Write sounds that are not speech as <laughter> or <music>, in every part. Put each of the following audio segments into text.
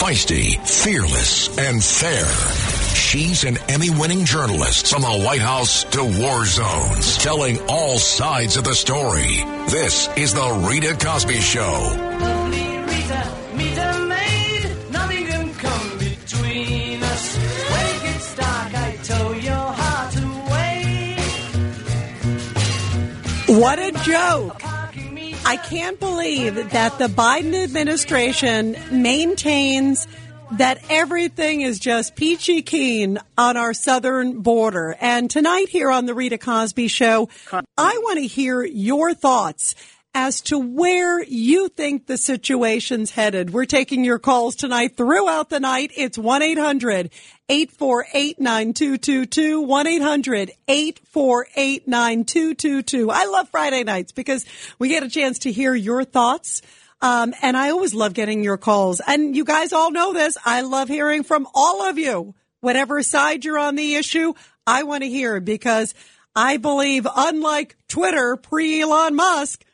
Feisty, fearless, and fair. She's an Emmy winning journalist from the White House to war zones, telling all sides of the story. This is The Rita Cosby Show. What a joke. I can't believe that the Biden administration maintains that everything is just peachy keen on our southern border. And tonight here on the Rita Cosby Show, I want to hear your thoughts as to where you think the situation's headed. We're taking your calls tonight throughout the night. It's 1-800-848-9222, 1-800-848-9222. I love Friday nights because we get a chance to hear your thoughts. Um, and I always love getting your calls. And you guys all know this. I love hearing from all of you. Whatever side you're on the issue, I want to hear because I believe, unlike Twitter pre Elon Musk,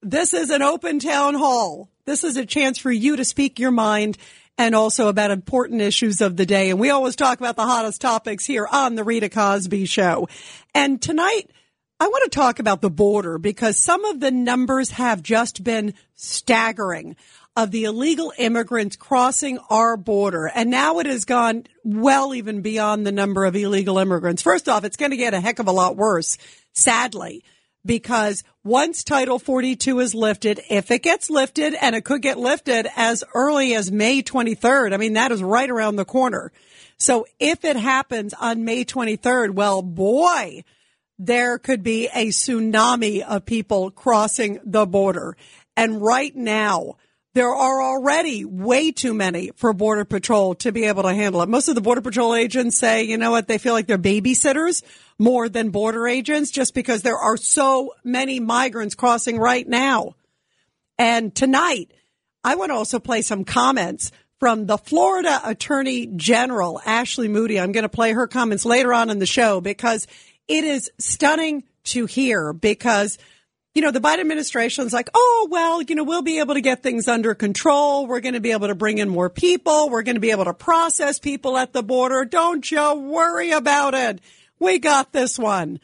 this is an open town hall. This is a chance for you to speak your mind and also about important issues of the day. And we always talk about the hottest topics here on the Rita Cosby show. And tonight, I want to talk about the border because some of the numbers have just been staggering of the illegal immigrants crossing our border. And now it has gone well even beyond the number of illegal immigrants. First off, it's going to get a heck of a lot worse, sadly because once Title 42 is lifted, if it gets lifted and it could get lifted as early as May 23rd, I mean, that is right around the corner. So if it happens on May 23rd, well, boy, there could be a tsunami of people crossing the border. And right now, there are already way too many for Border Patrol to be able to handle it. Most of the Border Patrol agents say, you know what, they feel like they're babysitters more than border agents just because there are so many migrants crossing right now. And tonight, I want to also play some comments from the Florida Attorney General, Ashley Moody. I'm going to play her comments later on in the show because it is stunning to hear because you know, the Biden administration's like, oh, well, you know, we'll be able to get things under control. We're going to be able to bring in more people. We're going to be able to process people at the border. Don't you worry about it. We got this one.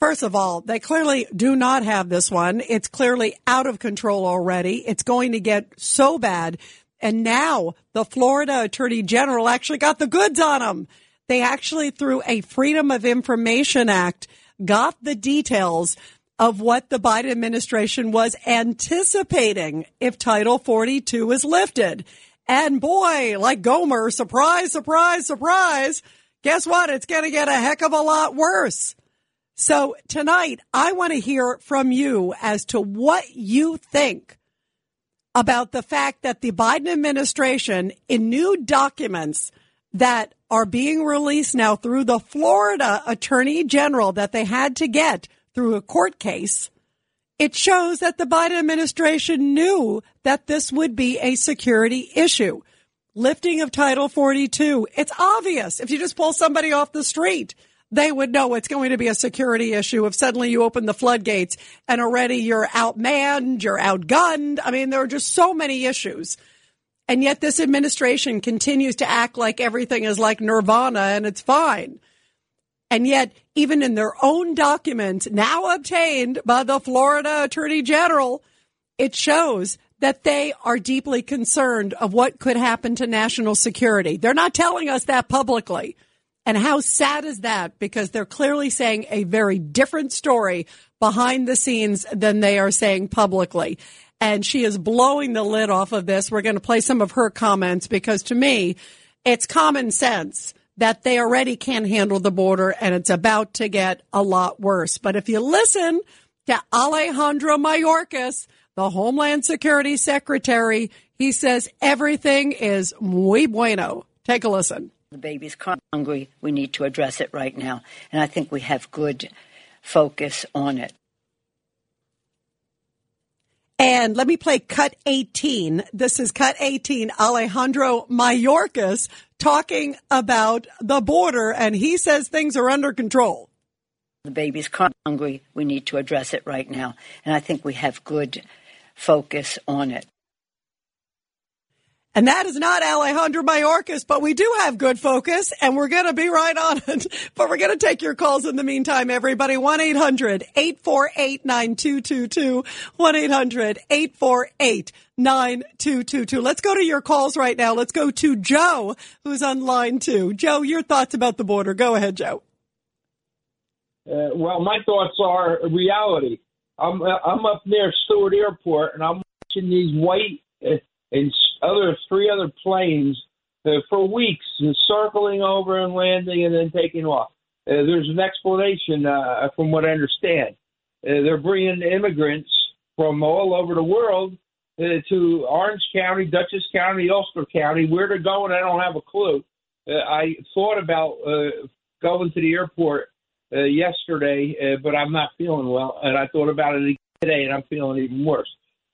First of all, they clearly do not have this one. It's clearly out of control already. It's going to get so bad. And now the Florida Attorney General actually got the goods on them. They actually, through a Freedom of Information Act, got the details of what the Biden administration was anticipating if Title 42 is lifted. And boy, like Gomer, surprise, surprise, surprise. Guess what? It's going to get a heck of a lot worse. So tonight, I want to hear from you as to what you think about the fact that the Biden administration in new documents that are being released now through the Florida Attorney General that they had to get through a court case, it shows that the Biden administration knew that this would be a security issue. Lifting of Title 42. It's obvious. If you just pull somebody off the street, they would know it's going to be a security issue if suddenly you open the floodgates and already you're outmanned, you're outgunned. I mean, there are just so many issues. And yet this administration continues to act like everything is like nirvana and it's fine. And yet, even in their own documents now obtained by the Florida Attorney General, it shows that they are deeply concerned of what could happen to national security. They're not telling us that publicly. And how sad is that? Because they're clearly saying a very different story behind the scenes than they are saying publicly. And she is blowing the lid off of this. We're going to play some of her comments because to me, it's common sense that they already can't handle the border and it's about to get a lot worse. But if you listen to Alejandro Mayorkas, the Homeland Security Secretary, he says everything is muy bueno. Take a listen. The baby's hungry. We need to address it right now. And I think we have good focus on it. And let me play cut 18. This is cut 18. Alejandro Mayorkas talking about the border, and he says things are under control. The baby's hungry. We need to address it right now. And I think we have good focus on it. And that is not Alejandro Mayorkas, but we do have good focus and we're going to be right on it. <laughs> But we're going to take your calls in the meantime, everybody. 1-800-848-9222. 1-800-848-9222. Let's go to your calls right now. Let's go to Joe, who's on line two. Joe, your thoughts about the border. Go ahead, Joe. Uh, well, my thoughts are reality. I'm uh, I'm up near Stewart Airport, and I'm watching these white uh, and other three other planes uh, for weeks, and circling over and landing and then taking off. Uh, there's an explanation, uh, from what I understand. Uh, they're bringing immigrants from all over the world uh, to Orange County, Dutchess County, Ulster County. Where they're going, I don't have a clue. Uh, I thought about going to the airport yesterday, but I'm not feeling well, and I thought about it today, and I'm feeling even worse.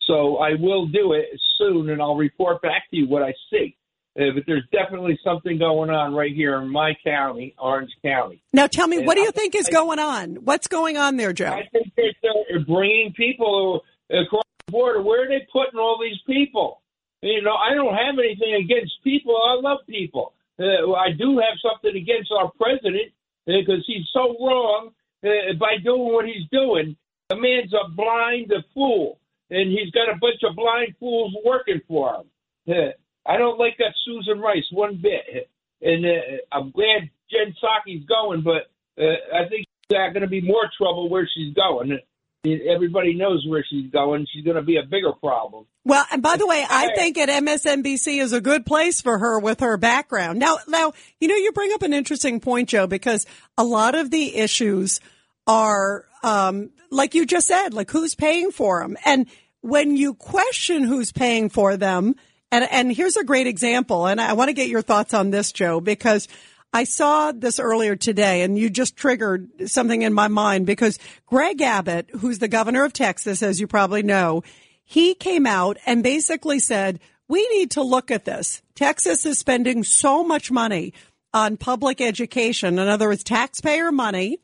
So I will do it soon, and I'll report back to you what I see. Uh, but there's definitely something going on right here in my county, Orange County. Now tell me, And what do you I- think is I- going on? What's going on there, Joe? I think they're bringing people across the border. Where are they putting all these people? You know, I don't have anything against people. I love people. Uh, I do have something against our president because he's so wrong uh, by doing what he's doing. The man's a blind a fool, and he's got a bunch of blind fools working for him. Uh, I don't like that Susan Rice one bit, and uh, I'm glad Jen Psaki's going, but uh, I think she's going to be more trouble where she's going. Everybody knows where she's going. She's going to be a bigger problem. Well, and by the way, I think at MSNBC is a good place for her with her background. Now, now, you know, you bring up an interesting point, Joe, because a lot of the issues are, um, like you just said, like who's paying for them. And when you question who's paying for them, and, and here's a great example, and I want to get your thoughts on this, Joe, because I saw this earlier today and you just triggered something in my mind because Greg Abbott, who's the governor of Texas, as you probably know, he came out and basically said, we need to look at this. Texas is spending so much money on public education. In other words, taxpayer money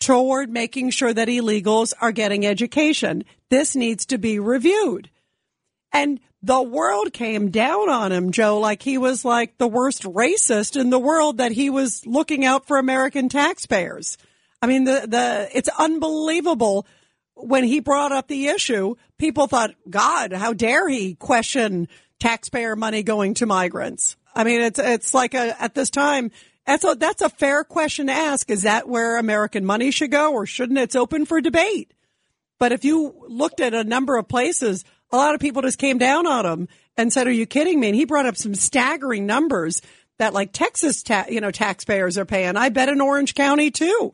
toward making sure that illegals are getting education. This needs to be reviewed. And the world came down on him, Joe, like he was like the worst racist in the world that he was looking out for American taxpayers. I mean, the, the, it's unbelievable when he brought up the issue. People thought, God, how dare he question taxpayer money going to migrants? I mean, it's, it's like a, at this time, that's a, that's a fair question to ask. Is that where American money should go or shouldn't? It's open for debate. But if you looked at a number of places, a lot of people just came down on him and said, "Are you kidding me?" And he brought up some staggering numbers that, like Texas, ta- you know, taxpayers are paying. I bet in Orange County too.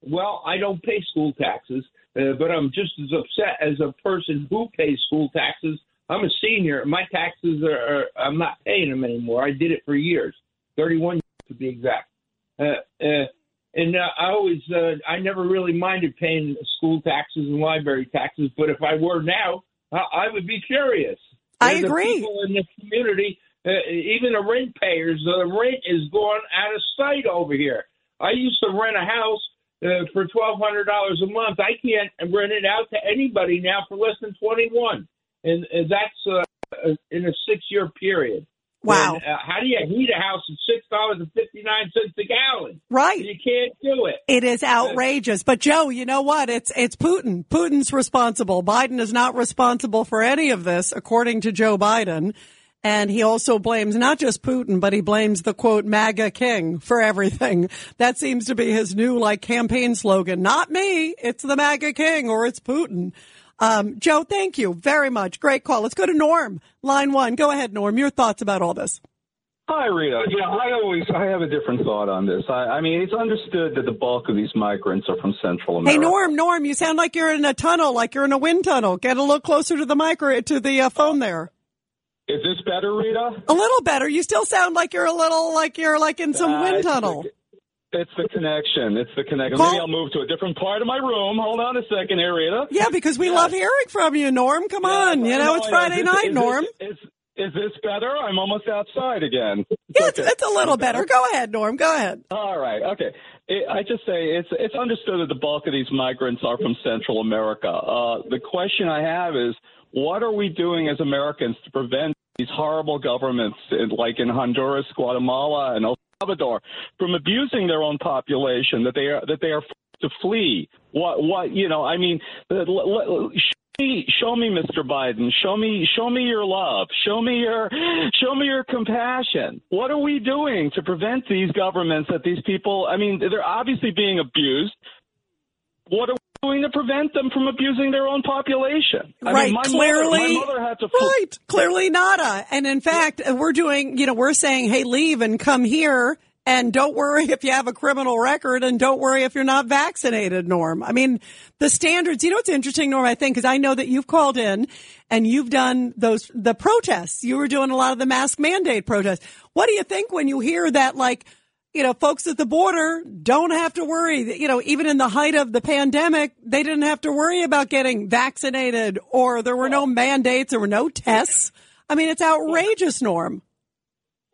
Well, I don't pay school taxes, uh, but I'm just as upset as a person who pays school taxes. I'm a senior. My taxes are, are I'm not paying them anymore. I did it for years, 31 to be exact. Uh, uh, and uh, I always, uh, I never really minded paying school taxes and library taxes, but if I were now, I, I would be furious. I agree. people in the community, uh, even the rent payers, the rent is going out of sight over here. I used to rent a house uh, for twelve hundred dollars a month. I can't rent it out to anybody now for less than twenty one, and, and that's uh, uh, in a six year period. Wow. Uh, how do you heat a house at six dollars and fifty nine cents a gallon? Right. You can't do it. It is outrageous. But Joe, you know what? It's it's Putin. Putin's responsible. Biden is not responsible for any of this, according to Joe Biden. And he also blames not just Putin, but he blames the quote MAGA king for everything. That seems to be his new like campaign slogan. Not me. It's the MAGA king or it's Putin. Um, Joe, thank you very much. Great call. Let's go to Norm. Line one. Go ahead, Norm. Your thoughts about all this. Hi, Rita. Yeah, I always I have a different thought on this. I, I mean, it's understood that the bulk of these migrants are from Central America. Hey, Norm, Norm, you sound like you're in a tunnel, like you're in a wind tunnel. Get a little closer to the micro, to the uh, phone there. Is this better, Rita? A little better. You still sound like you're a little, like you're like in some Uh, wind tunnel. It's the connection. It's the connection. Call- Maybe I'll move to a different part of my room. Hold on a second here, Rita. Yeah, because we love hearing from you, Norm. Come on. Yeah, You I know, it's Friday night, is Norm. This, is, is this better? I'm almost outside again. Yeah, it's, it's a little better. Go ahead, Norm. Go ahead. All right. Okay. It, I just say it's it's understood that the bulk of these migrants are from Central America. Uh, the question I have is, What are we doing as Americans to prevent these horrible governments, like in Honduras, Guatemala, and El Salvador, from abusing their own population that they are that they are to flee? What what you know? I mean, uh, me, show me, Mr. Biden. Show me, show me your love. Show me your, show me your compassion. What are we doing to prevent these governments that these people? I mean, they're obviously being abused. What are we doing to prevent them from abusing their own population? I right. Mean, clearly, mother, mother right. Clearly, nada. And in fact, uh, we're doing. You know, we're saying, hey, leave and come here and don't worry <laughs> if you have a criminal record and don't worry if you're not vaccinated, Norm. I mean, the standards, you know what's interesting, Norm, I think, because I know that you've called in and you've done those, the protests. You were doing a lot of the mask mandate protests. What do you think when you hear that, like, you know, folks at the border don't have to worry. You know, even in the height of the pandemic, they didn't have to worry about getting vaccinated or there were no mandates, there were no tests. I mean, it's outrageous, Norm.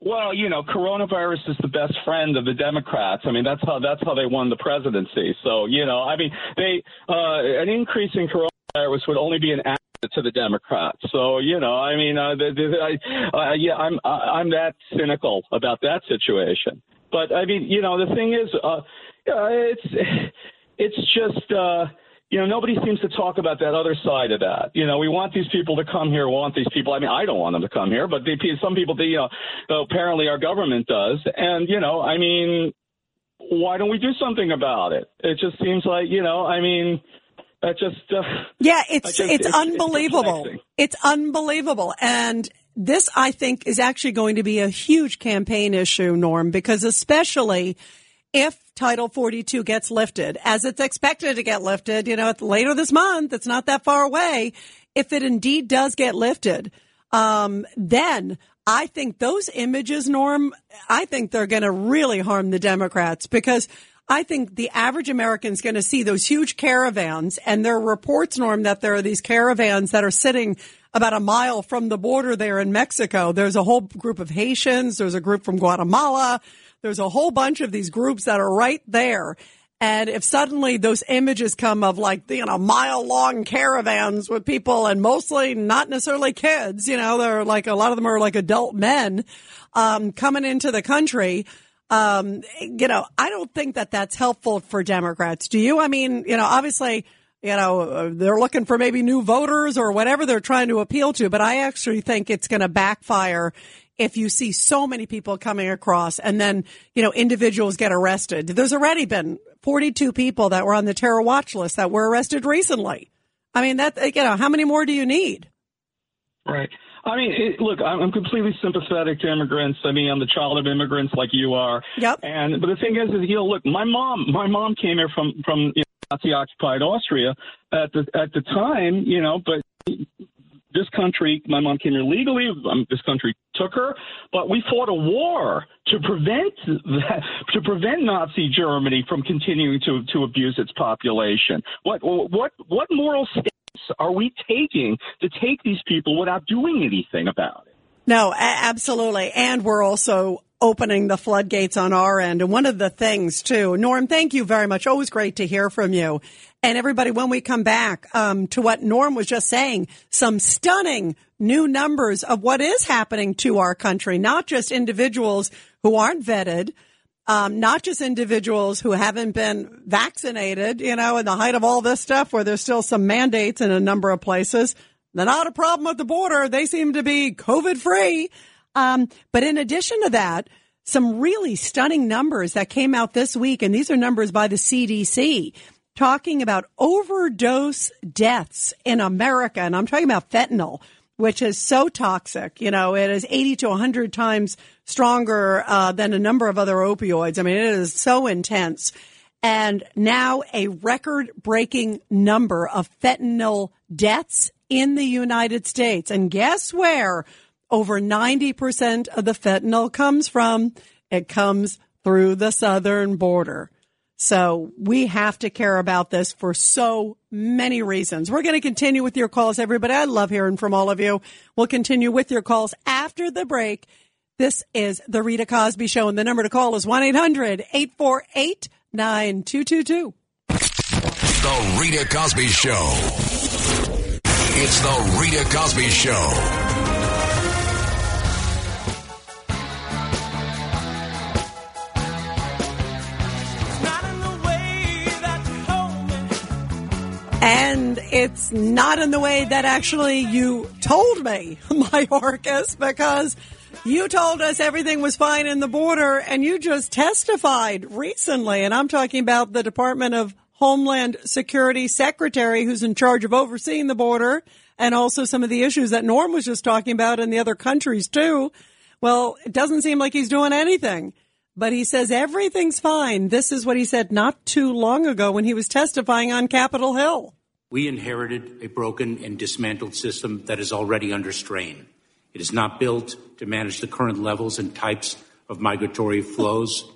Well, you know, coronavirus is the best friend of the Democrats. I mean, that's how that's how they won the presidency. So, you know, I mean, they uh, an increase in coronavirus would only be an asset to the Democrats. So, you know, I mean, uh, the, the, I, uh, yeah, I'm I'm that cynical about that situation. But I mean, you know, the thing is, uh, it's it's just. Uh, you know, nobody seems to talk about that other side of that. You know, we want these people to come here. We want these people. I mean, I don't want them to come here, but they, some people, they, you know, apparently our government does. And, you know, I mean, why don't we do something about it? It just seems like, you know, I mean, that just. Uh, yeah, it's, just, it's, it's, unbelievable. It's, it's unbelievable. And this, I think, is actually going to be a huge campaign issue, Norm, because especially if Title 42 gets lifted, as it's expected to get lifted, you know, later this month, it's not that far away. If it indeed does get lifted, um, then I think those images, Norm, I think they're going to really harm the Democrats because I think the average American is going to see those huge caravans and there are reports, Norm, that there are these caravans that are sitting about a mile from the border there in Mexico. There's a whole group of Haitians. There's a group from Guatemala. There's a whole bunch of these groups that are right there. And if suddenly those images come of like, you know, mile long caravans with people and mostly not necessarily kids, you know, they're like, a lot of them are like adult men, um, coming into the country. Um, you know, I don't think that that's helpful for Democrats. Do you? I mean, you know, obviously, you know, they're looking for maybe new voters or whatever they're trying to appeal to, but I actually think it's going to backfire if you see so many people coming across and then, you know, individuals get arrested. There's already been 42 people that were on the terror watch list that were arrested recently. I mean, that, you know, how many more do you need? Right. I mean, it, look, I'm completely sympathetic to immigrants. I mean, I'm the child of immigrants like you are. Yep. And but the thing is, is you know, look, my mom, my mom came here from from you know, Nazi occupied Austria at the at the time, you know, but this country, my mom came here legally. Um, this country took her, but we fought a war to prevent that, to prevent Nazi Germany from continuing to to abuse its population. What what what moral steps are we taking to take these people without doing anything about it? No, absolutely, and we're also opening the floodgates on our end. And one of the things too, Norm, thank you very much. Always great to hear from you. And everybody, when we come back um, to what Norm was just saying, some stunning new numbers of what is happening to our country, not just individuals who aren't vetted, um, not just individuals who haven't been vaccinated, you know, in the height of all this stuff where there's still some mandates in a number of places. They're not a problem at the border. They seem to be COVID free. Um, but in addition to that, some really stunning numbers that came out this week, and these are numbers by the CDC talking about overdose deaths in America. And I'm talking about fentanyl, which is so toxic. You know, it is 80 to 100 times stronger uh, than a number of other opioids. I mean, it is so intense. And now a record breaking number of fentanyl deaths in the United States. And guess where over 90% of the fentanyl comes from? It comes through the southern border. So we have to care about this for so many reasons. We're going to continue with your calls, everybody. I love hearing from all of you. We'll continue with your calls after the break. This is the Rita Cosby Show, and the number to call is 1 800 848 9222. The Rita Cosby Show. It's the Rita Cosby Show. And it's not in the way that actually you told me, <laughs> Mayorkas, because you told us everything was fine in the border and you just testified recently. And I'm talking about the Department of Homeland Security Secretary who's in charge of overseeing the border and also some of the issues that Norm was just talking about in the other countries too. Well, it doesn't seem like he's doing anything, but he says everything's fine. This is what he said not too long ago when he was testifying on Capitol Hill. We inherited a broken and dismantled system that is already under strain. It is not built to manage the current levels and types of migratory flows.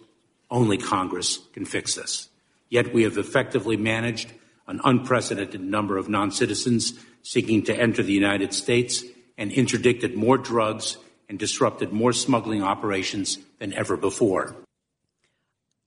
Only Congress can fix this. Yet we have effectively managed an unprecedented number of non citizens seeking to enter the United States and interdicted more drugs and disrupted more smuggling operations than ever before.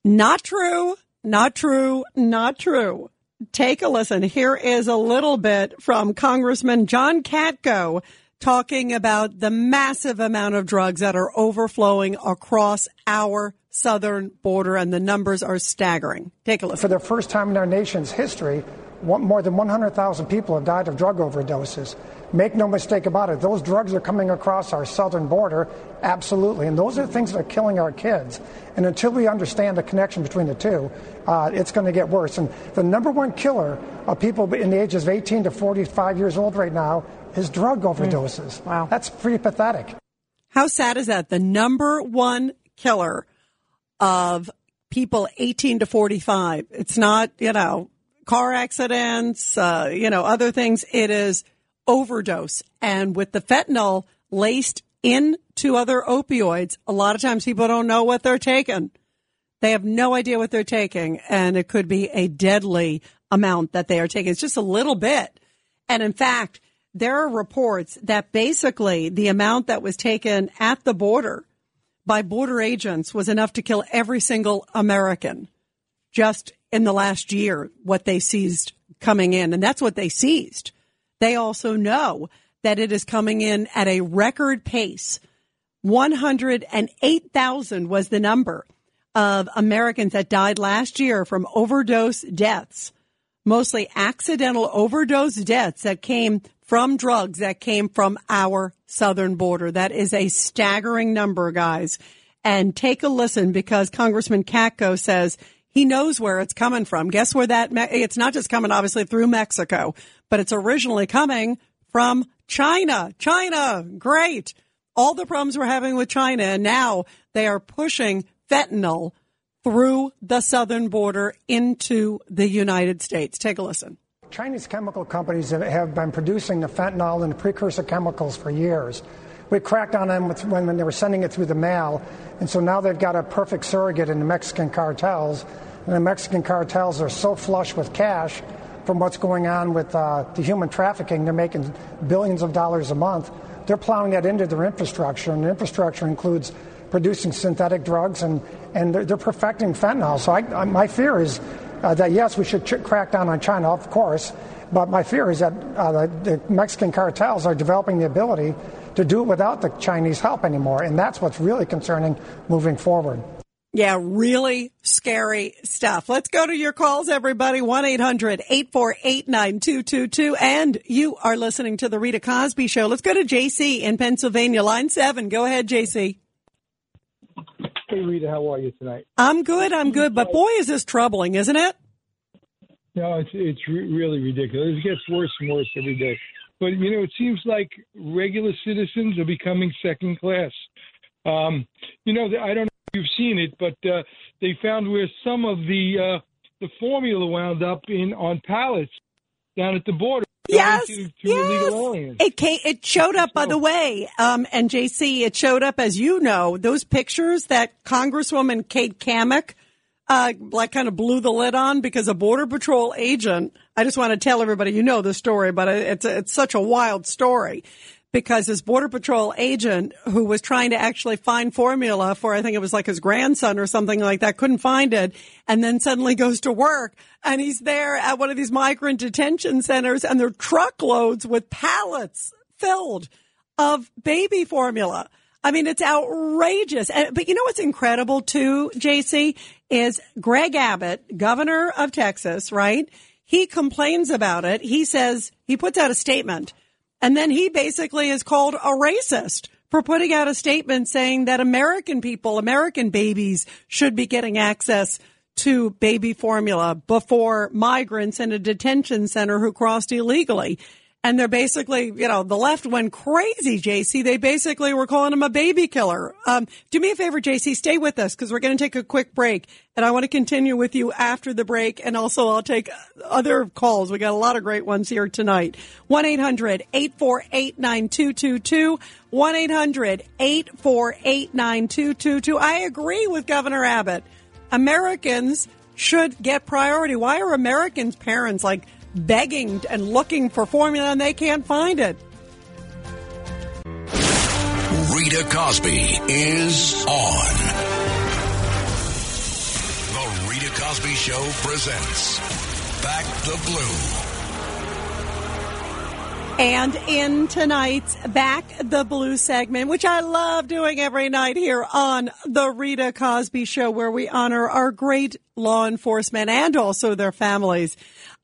Not true. Not true. Not true. Take a listen. Here is a little bit from Congressman John Katko talking about the massive amount of drugs that are overflowing across our southern border, and the numbers are staggering. Take a listen. For the first time in our nation's history, more than 100,000 people have died of drug overdoses. Make no mistake about it, those drugs are coming across our southern border, absolutely. And those are things that are killing our kids. And until we understand the connection between the two, uh, it's going to get worse. And the number one killer of people in the ages of 18 to 45 years old right now is drug overdoses. Mm. Wow. That's pretty pathetic. How sad is that? The number one killer of people 18 to 45. It's not, you know, car accidents, uh, you know, other things. It is overdose. And with the fentanyl laced into other opioids, a lot of times people don't know what they're taking. They have no idea what they're taking, and it could be a deadly amount that they are taking. It's just a little bit. And in fact, there are reports that basically the amount that was taken at the border by border agents was enough to kill every single American just in the last year, what they seized coming in. And that's what they seized. They also know that it is coming in at a record pace. 108,000 was the number of Americans that died last year from overdose deaths, mostly accidental overdose deaths that came from drugs that came from our southern border. That is a staggering number, guys. And take a listen because Congressman Katko says he knows where it's coming from. Guess where that, it's not just coming obviously through Mexico, but it's originally coming from China. China, great. All the problems we're having with China, and now they are pushing fentanyl through the southern border into the United States. Take a listen. Chinese chemical companies have been producing the fentanyl and the precursor chemicals for years. We cracked on them when they were sending it through the mail, and so now they've got a perfect surrogate in the Mexican cartels. And the Mexican cartels are so flush with cash from what's going on with uh, the human trafficking. They're making billions of dollars a month. They're plowing that into their infrastructure, and the infrastructure includes producing synthetic drugs, and, and they're, they're perfecting fentanyl. So I, I, my fear is uh, that yes, we should ch- crack down on China, of course, but my fear is that uh, the, the Mexican cartels are developing the ability to do it without the Chinese help anymore, and that's what's really concerning moving forward. Yeah, really scary stuff. Let's go to your calls, everybody. 1-800-848-9222. And you are listening to the Rita Cosby Show. Let's go to JC in Pennsylvania, line seven. Go ahead, JC. Hey, Rita, how are you tonight? I'm good. I'm good. But boy, is this troubling, isn't it? No, it's it's re- really ridiculous. It gets worse and worse every day. But you know, it seems like regular citizens are becoming second class. Um, you know, I don't you've seen it, but uh, they found where some of the uh, the formula wound up in on pallets down at the border. Yes, to, to yes. It came, it showed up, by the way, um, and JC, it showed up as you know those pictures that Congresswoman Kate Cammack, uh, like kind of blew the lid on because a border patrol agent. I just want to tell everybody, you know the story, but it's a, it's such a wild story. Because his border patrol agent who was trying to actually find formula for I think it was like his grandson or something like that couldn't find it and then suddenly goes to work and he's there at one of these migrant detention centers and they're truckloads with pallets filled of baby formula. I mean, it's outrageous. But you know what's incredible too, JC, is Greg Abbott, governor of Texas, right? He complains about it. He says, he puts out a statement and then he basically is called a racist for putting out a statement saying that American people, American babies should be getting access to baby formula before migrants in a detention center who crossed illegally. And they're basically, you know, the left went crazy, JC. They basically were calling him a baby killer. Um, do me a favor, JC, stay with us because we're going to take a quick break. And I want to continue with you after the break. And also I'll take other calls. We got a lot of great ones here tonight. 1-800-848-9222. 1-800-848-9222. I agree with Governor Abbott. Americans should get priority. Why are Americans' parents like begging and looking for formula and they can't find it. Rita Cosby is on. The Rita Cosby Show presents Back the Blue. And in tonight's Back the Blue segment, which I love doing every night here on the Rita Cosby Show, where we honor our great law enforcement and also their families.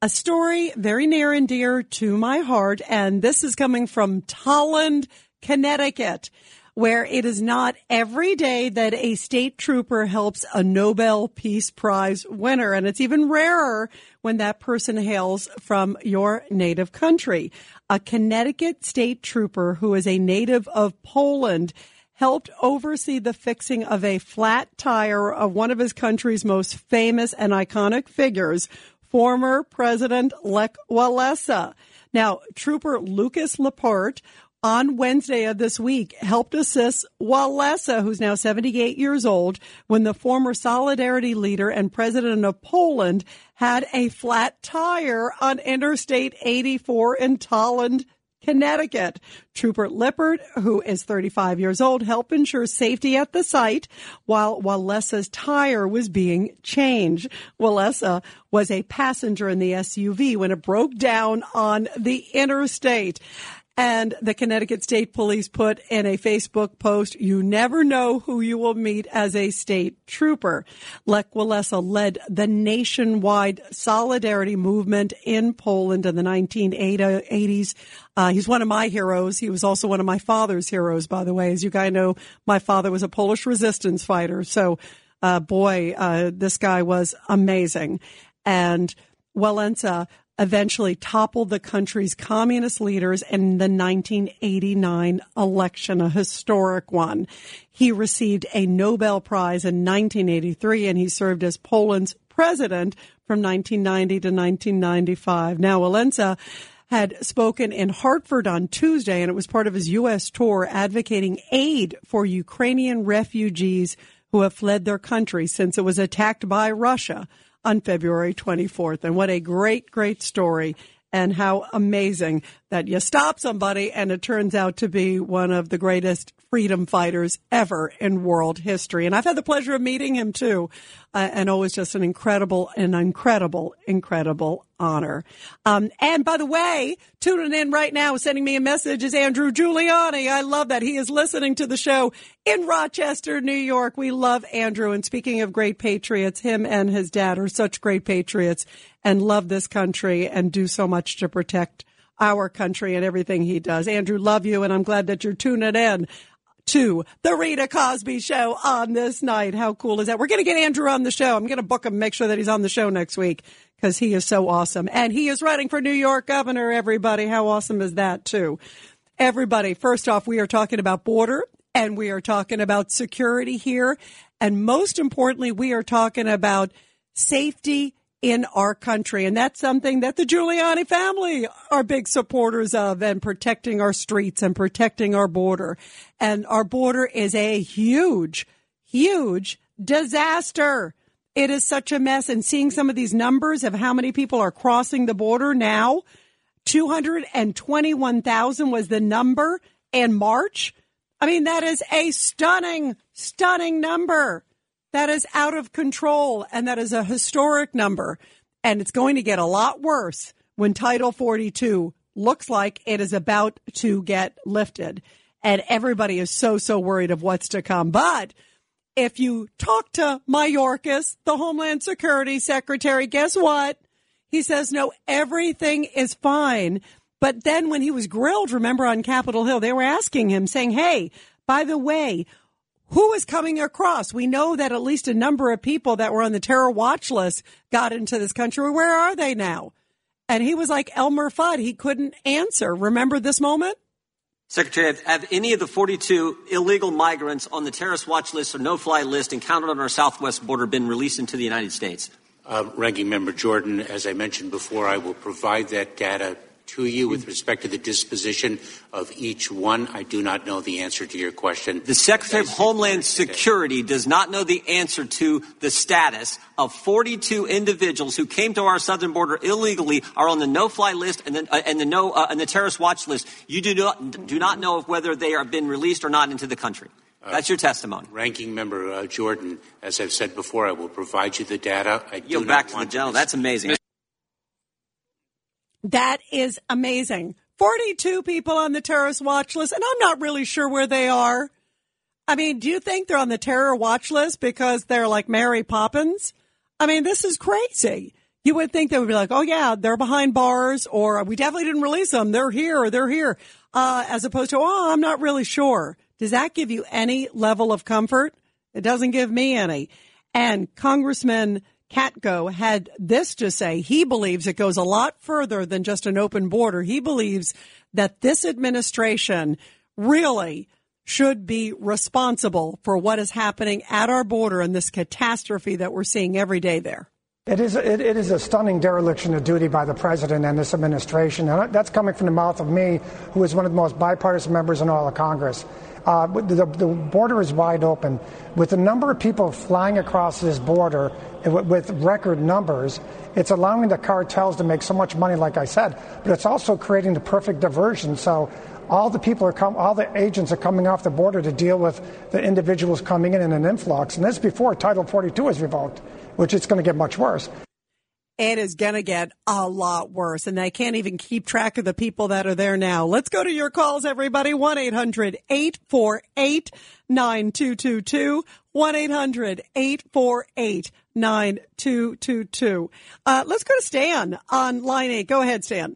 A story very near and dear to my heart, and this is coming from Tolland, Connecticut where it is not every day that a state trooper helps a Nobel Peace Prize winner. And it's even rarer when that person hails from your native country. A Connecticut state trooper who is a native of Poland helped oversee the fixing of a flat tire of one of his country's most famous and iconic figures, former President Lech Walesa. Now, Trooper Lucas Laporte on Wednesday of this week helped assist Walesa, who's now 78 years old, when the former Solidarity leader and president of Poland had a flat tire on Interstate 84 in Tolland, Connecticut. Trooper Lippert, who is 35 years old, helped ensure safety at the site while Walesa's tire was being changed. Walesa was a passenger in the SUV when it broke down on the interstate. And the Connecticut State Police put in a Facebook post, you never know who you will meet as a state trooper. Lech Walesa led the nationwide solidarity movement in Poland in the 1980s. Uh, he's one of my heroes. He was also one of my father's heroes, by the way. As you guys know, my father was a Polish resistance fighter. So, uh, boy, uh, this guy was amazing. And Walesa eventually toppled the country's communist leaders in the 1989 election, a historic one. He received a Nobel Prize in 1983 and he served as Poland's president from 1990 to 1995. Now, Walesa had spoken in Hartford on Tuesday, and it was part of his U.S. tour advocating aid for Ukrainian refugees who have fled their country since it was attacked by Russia on February 24th. And what a great, great story and how amazing that you stop somebody and it turns out to be one of the greatest freedom fighters ever in world history. And I've had the pleasure of meeting him too, uh, and always just an incredible, an incredible, incredible honor. Um, and by the way, tuning in right now, sending me a message is Andrew Giuliani. I love that he is listening to the show in Rochester, New York. We love Andrew. And speaking of great patriots, him and his dad are such great patriots and love this country and do so much to protect our country and everything he does. Andrew, love you, and I'm glad that you're tuning in to the Rita Cosby Show on this night. How cool is that? We're going to get Andrew on the show. I'm going to book him, make sure that he's on the show next week because he is so awesome. And he is running for New York governor, everybody. How awesome is that, too? Everybody, first off, we are talking about border and we are talking about security here. And most importantly, we are talking about safety in our country. And that's something that the Giuliani family are big supporters of and protecting our streets and protecting our border. And our border is a huge, huge disaster. It is such a mess. And seeing some of these numbers of how many people are crossing the border now, 221,000 was the number in March. I mean, that is a stunning, stunning number. That is out of control and that is a historic number. And it's going to get a lot worse when Title 42 looks like it is about to get lifted. And everybody is so, so worried of what's to come. But if you talk to Mayorkas, the Homeland Security Secretary, guess what? He says, no, everything is fine. But then when he was grilled, remember on Capitol Hill, they were asking him, saying, hey, by the way, who is coming across? We know that at least a number of people that were on the terror watch list got into this country. Where are they now? And he was like Elmer Fudd. He couldn't answer. Remember this moment? Secretary, have, have, any of the 42 illegal migrants on the terrorist watch list or no fly list encountered on our southwest border been released into the United States? Uh, Ranking Member Jordan, as I mentioned before, I will provide that data to you with respect to the disposition of each one. I do not know the answer to your question. The Secretary of Homeland Security does not know the answer to the status of 42 individuals who came to our southern border illegally, are on the no-fly list and the, uh, and the no uh, and the terrorist watch list. You do not do not know whether they have been released or not into the country. Uh, That's your testimony. Ranking Member uh, Jordan, as I've said before, I will provide you the data. I you back to the general. That's amazing. That is amazing. 42 people on the terrorist watch list, and I'm not really sure where they are. I mean, do you think they're on the terror watch list because they're like Mary Poppins? I mean, this is crazy. You would think they would be like, oh, yeah, they're behind bars, or we definitely didn't release them. They're here, or they're here, uh, as opposed to, oh, I'm not really sure. Does that give you any level of comfort? It doesn't give me any. And Congressman Katko had this to say. He believes it goes a lot further than just an open border. He believes that this administration really should be responsible for what is happening at our border and this catastrophe that we're seeing every day there. It is, it, it is a stunning dereliction of duty by the president and this administration. And that's coming from the mouth of me, who is one of the most bipartisan members in all of Congress. Uh, the, the, border is wide open. With the number of people flying across this border with record numbers, it's allowing the cartels to make so much money, like I said, but it's also creating the perfect diversion. So all the people are com- all the agents are coming off the border to deal with the individuals coming in in an influx. And this before Title 42 is revoked, which is going to get much worse it is going to get a lot worse. And they can't even keep track of the people that are there now. Let's go to your calls, everybody. 1 800 848 9222. 1 800 848 9222. Uh, let's go to Stan on line 8. Go ahead, Stan.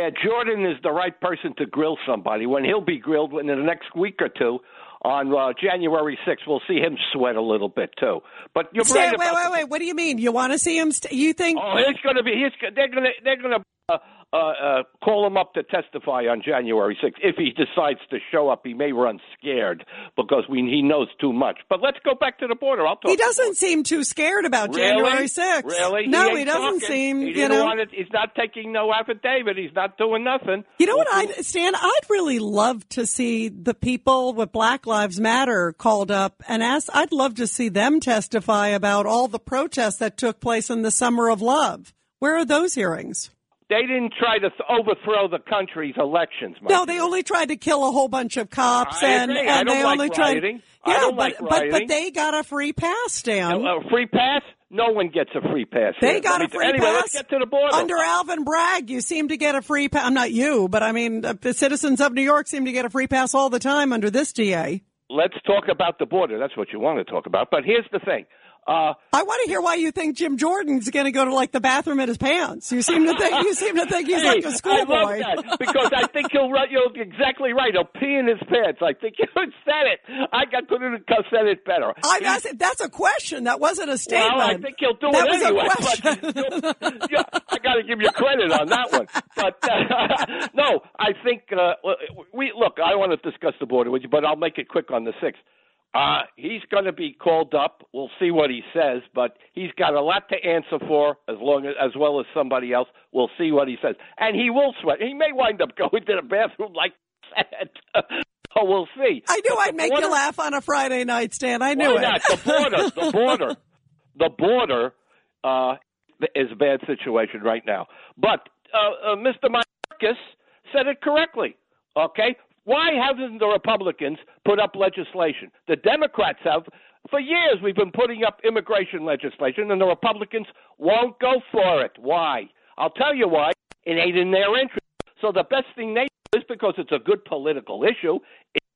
Yeah, Jordan is the right person to grill somebody. When he'll be grilled in the next week or two, on uh, January 6th, we'll see him sweat a little bit too. But you're Stay, right. Wait, wait, wait. What do you mean? You want to see him? St- you think? Oh, he's going to be. He's. They're going to. They're going to. Uh, uh, uh, call him up to testify on January 6th. If he decides to show up, he may run scared because we, he knows too much. But let's go back to the border. I'll talk. He doesn't seem too scared about really? January 6th. Really? No, he, he doesn't talking. seem. He you know, it, he's not taking no affidavit. He's not doing nothing. You know what, I Stan? I'd really love to see the people with Black Lives Matter called up and asked. I'd love to see them testify about all the protests that took place in the Summer of Love. Where are those hearings? They didn't try to th- overthrow the country's elections. No, they only tried to kill a whole bunch of cops, I and, agree. and I they like only tried. Rioting. Yeah, but, like but but they got a free pass, Dan. A, a free pass? No one gets a free pass. They here. got a free anyway, pass. Let's get to the border. Under Alvin Bragg, you seem to get a free pass. I'm not you, but I mean, uh, the citizens of New York seem to get a free pass all the time under this DA. Let's talk about the border. That's what you want to talk about. But here's the thing. Uh, I want to hear why you think Jim Jordan's going to go to like the bathroom in his pants. You seem to think you seem to think he's hey, like a schoolboy. I love that because I think he'll run. You're exactly right. He'll pee in his pants. I think <laughs> you said it. I got couldn't have said it better. I, that's, that's a question. That wasn't a statement. Well, I think he'll do that it was anyway. A question. But, yeah, I got to give you credit on that one. But uh, <laughs> no, I think uh, we look. I want to discuss the border with you, but I'll make it quick on the sixth. Uh, he's going to be called up. We'll see what he says, but he's got a lot to answer for, as long as, as well as somebody else. We'll see what he says, and he will sweat. He may wind up <laughs> going to the bathroom like that. <laughs> so we'll see. I knew I'd make border, you laugh on a Friday night, Stan. I knew it. Not? The border, <laughs> the border, the border uh, is a bad situation right now. But uh, uh, Mr. Marcus said it correctly. Okay, Why haven't the Republicans put up legislation? The Democrats have. For years, we've been putting up immigration legislation, and the Republicans won't go for it. Why? I'll tell you why. It ain't in their interest. So the best thing they do is because it's a good political issue.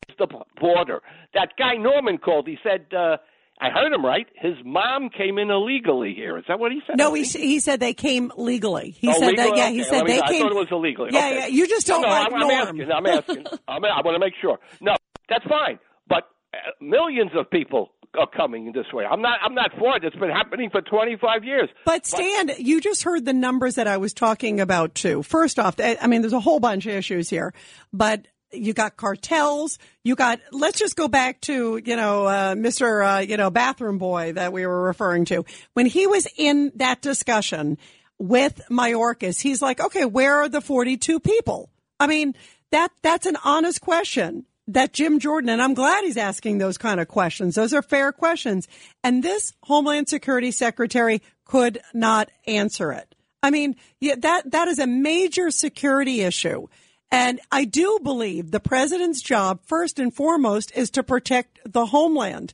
Is the border. That guy Norman called. He said. Uh, I heard him right. His mom came in illegally here. Is that what he said? No, he, he said they came legally. He oh, said that. Yeah, okay. he said they came. I thought it was illegally. Yeah, okay. yeah. You just don't no, no, like I'm, Norm. I'm asking. I'm asking. <laughs> I'm, I want to make sure. No, that's fine. But uh, millions of people are coming this way. I'm not. I'm not for it. It's been happening for 25 years. But Stan, but, you just heard the numbers that I was talking about too. First off, I mean, there's a whole bunch of issues here, but you got cartels. You got, let's just go back to, you know, uh, Mr. Uh, you know, bathroom boy that we were referring to. When he was in that discussion with Mayorkas, he's like, okay, where are the 42 people? I mean, that, that's an honest question that Jim Jordan, and I'm glad he's asking those kind of questions. Those are fair questions. And this Homeland Security Secretary could not answer it. I mean, yeah, that, that is a major security issue. And I do believe the president's job, first and foremost, is to protect the homeland.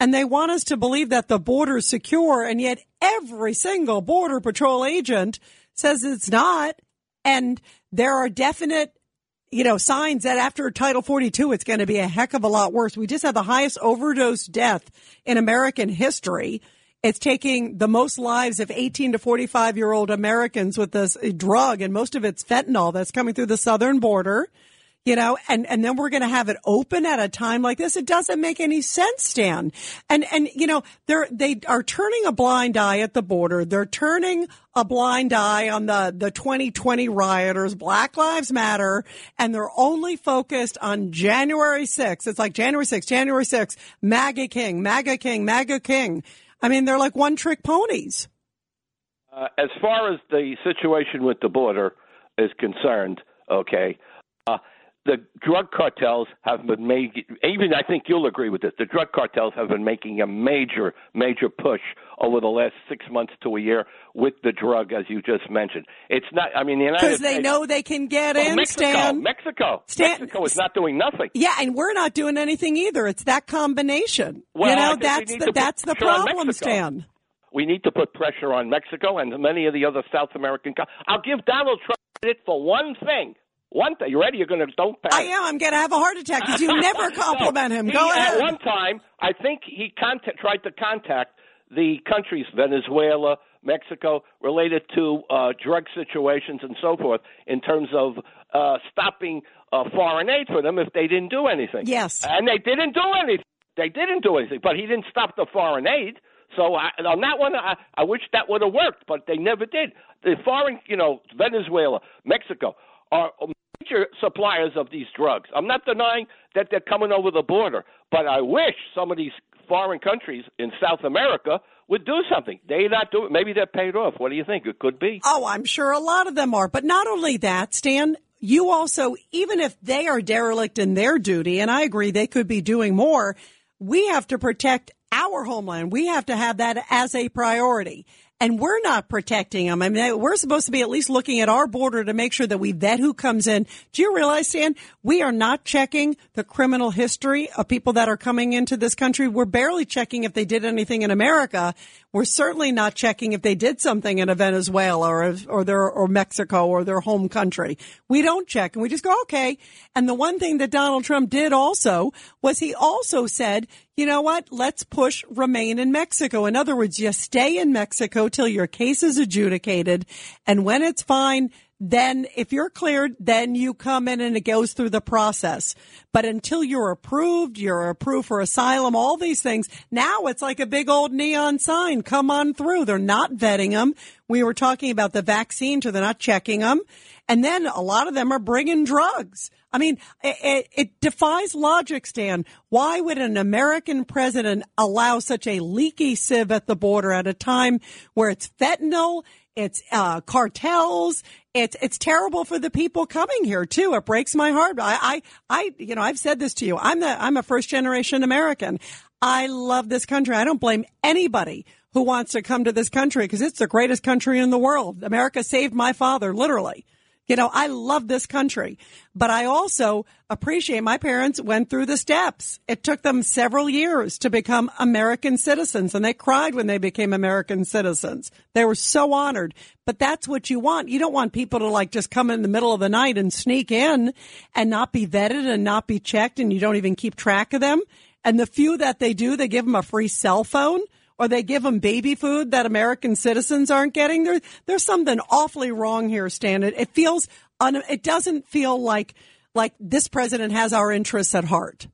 And they want us to believe that the border is secure, and yet every single border patrol agent says it's not. And there are definite, you know, signs that after Title 42, it's going to be a heck of a lot worse. We just had the highest overdose death in American history. It's taking the most lives of 18 to 45 year old Americans with this drug, and most of it's fentanyl that's coming through the southern border. You know, and, and then we're going to have it open at a time like this. It doesn't make any sense, Stan. And, and, you know, they're, they are turning a blind eye at the border. They're turning a blind eye on the, the 2020 rioters, Black Lives Matter, and they're only focused on January 6th. It's like January 6th, January 6th, MAGA King, MAGA King, MAGA King. I mean, they're like one trick ponies. Uh, as far as the situation with the border is concerned, okay, the drug cartels have been making, even I think you'll agree with this, the drug cartels have been making a major, major push over the last six months to a year with the drug, as you just mentioned. It's not, I mean, the United Because they States, know they can get well, in, Mexico, Stan. Mexico. Stan- Mexico is not doing nothing. Yeah, and we're not doing anything either. It's that combination. Well, you know, we that's need the to put that's the pressure on problem, Mexico. Stan. We need to put pressure on Mexico and many of the other South American. Co- I'll give Donald Trump credit for one thing. One thing. You ready? You're going to don't panic. I am. I'm going to have a heart attack because you <laughs> never compliment No, him. he- ahead. At one time, I think he contact, tried to contact the countries Venezuela, Mexico, related to uh, drug situations and so forth, in terms of uh, stopping uh, foreign aid for them if they didn't do anything. Yes. and they didn't do anything. They didn't do anything, but he didn't stop the foreign aid. So I, on that one, I, I wish that would have worked, but they never did. The foreign, you know, Venezuela, Mexico are major suppliers of these drugs. I'm not denying that they're coming over the border, but I wish some of these foreign countries in South America would do something. They not do it. Maybe they're paid off. What do you think? It could be. Oh, I'm sure a lot of them are. But not only that, Stan, you also, even if they are derelict in their duty, and I agree they could be doing more, we have to protect our homeland. We have to have that as a priority. And we're not protecting them. I mean, we're supposed to be at least looking at our border to make sure that we vet who comes in. Do you realize, Stan, we are not checking the criminal history of people that are coming into this country. We're barely checking if they did anything in America. We're certainly not checking if they did something in a Venezuela or, or their, or Mexico or their home country. We don't check and we just go, okay. And the one thing that Donald Trump did also was he also said, you know what? Let's push remain in Mexico. In other words, you stay in Mexico till your case is adjudicated. And when it's fine, then if you're cleared, then you come in and it goes through the process. But until you're approved, you're approved for asylum, all these things. Now it's like a big old neon sign. Come on through. They're not vetting them. We were talking about the vaccine, so they're not checking them. And then a lot of them are bringing drugs. I mean, it, it, it defies logic, Stan. Why would an American president allow such a leaky sieve at the border at a time where it's fentanyl, it's uh, cartels, it's it's terrible for the people coming here too. It breaks my heart. I, I, I, you know, I've said this to you. I'm the I'm a first generation American. I love this country. I don't blame anybody who wants to come to this country because it's the greatest country in the world. America saved my father, literally. You know, I love this country, but I also appreciate my parents went through the steps. It took them several years to become American citizens and they cried when they became American citizens. They were so honored, but that's what you want. You don't want people to like just come in the middle of the night and sneak in and not be vetted and not be checked and you don't even keep track of them. And the few that they do, they give them a free cell phone or they give them baby food that American citizens aren't getting. There, there's something awfully wrong here, Stan. It, it feels, un, it doesn't feel like, like this president has our interests at heart.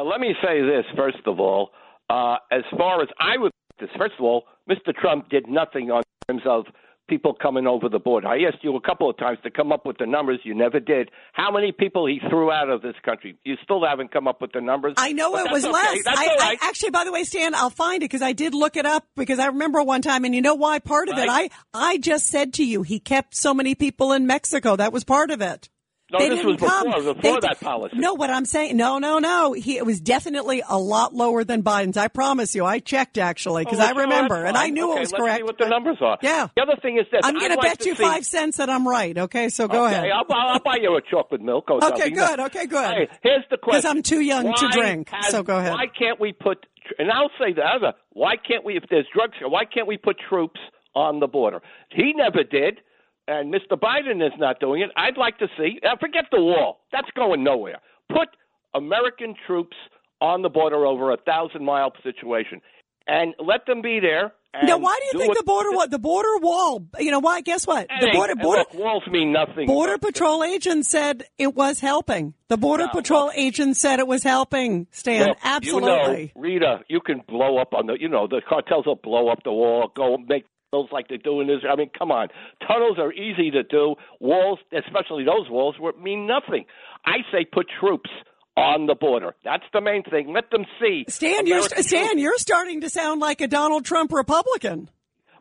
let me say this, first of all. Uh, as far as I would, first of all, Mr. Trump did nothing on terms of people coming over the border. I asked you a couple of times to come up with the numbers. You never did. How many people he threw out of this country? You still haven't come up with the numbers. I know it was that's less. I, I- actually, by the way, Stan, I'll find it because I did look it up because I remember one time, and you know why? Part of it, I I just said to you, he kept so many people in Mexico. That was part of it. No, They this didn't come. before, They before that policy. No, what I'm saying, no, no, no. He it was definitely a lot lower than Biden's. I promise you. I checked actually because Oh, I remember, and I knew okay, it was let's correct. See what the numbers are. Yeah. The other thing is that I'm going I'd to bet you see- five cents that I'm right. Okay, so go okay, ahead. I'll, I'll, buy you a chocolate milk or Okay, something. good, okay, good. Hey, here's the question. Because I'm too young to drink, has- so go ahead. Why can't we put? And I'll say the other. Why can't we? If there's drugs here, why can't we put troops on the border? He never did, and Mr. Biden is not doing it. I'd like to see. Uh, forget the wall. That's going nowhere. Put American troops on the border over a thousand mile situation, and let them be there. And Now, why do you think the border wa- the border wall? You know why? Guess what? The border border look, walls mean nothing. border patrol agent said it was helping. The border No, patrol agent said it was helping. Stan, Look, absolutely. You know, Rita, you can blow up on the, you know, the cartels will blow up the wall, go make tunnels like they're doing this. I mean, come on. Tunnels are easy to do. Walls, especially those walls, mean nothing. I say put troops on the border. That's the main thing. Let them see. Stan, you're Stan, you're starting to sound like a Donald Trump Republican.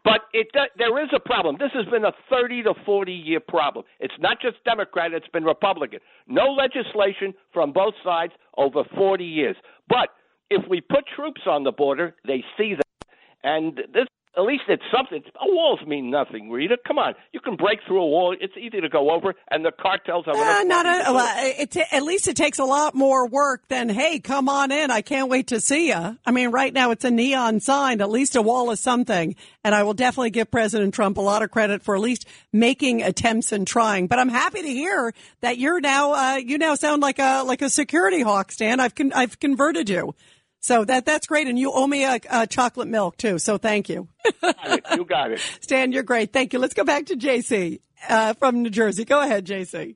But it uh, there is a problem. This has been a 30 to 40 year problem. It's not just Democrat, it's been Republican. No legislation from both sides over 40 years. But if we put troops on the border, they see that. And this at least it's something. Walls mean nothing, Rita. Come on, you can break through a wall. It's easy to go over, and the cartels have Uh, not a, well, it. it, at least it takes a lot more work than hey, come on in. I can't wait to see you. I mean, right now it's a neon sign. At least a wall is something, and I will definitely give President Trump a lot of credit for at least making attempts and trying. But I'm happy to hear that you're now uh, you now sound like a like a security hawk, Stan. I've con- I've converted you. So that that's great, and you owe me a, a chocolate milk too. So thank you, you got it. <laughs> Stan. You're great. Thank you. Let's go back to JC uh, from New Jersey. Go ahead, JC.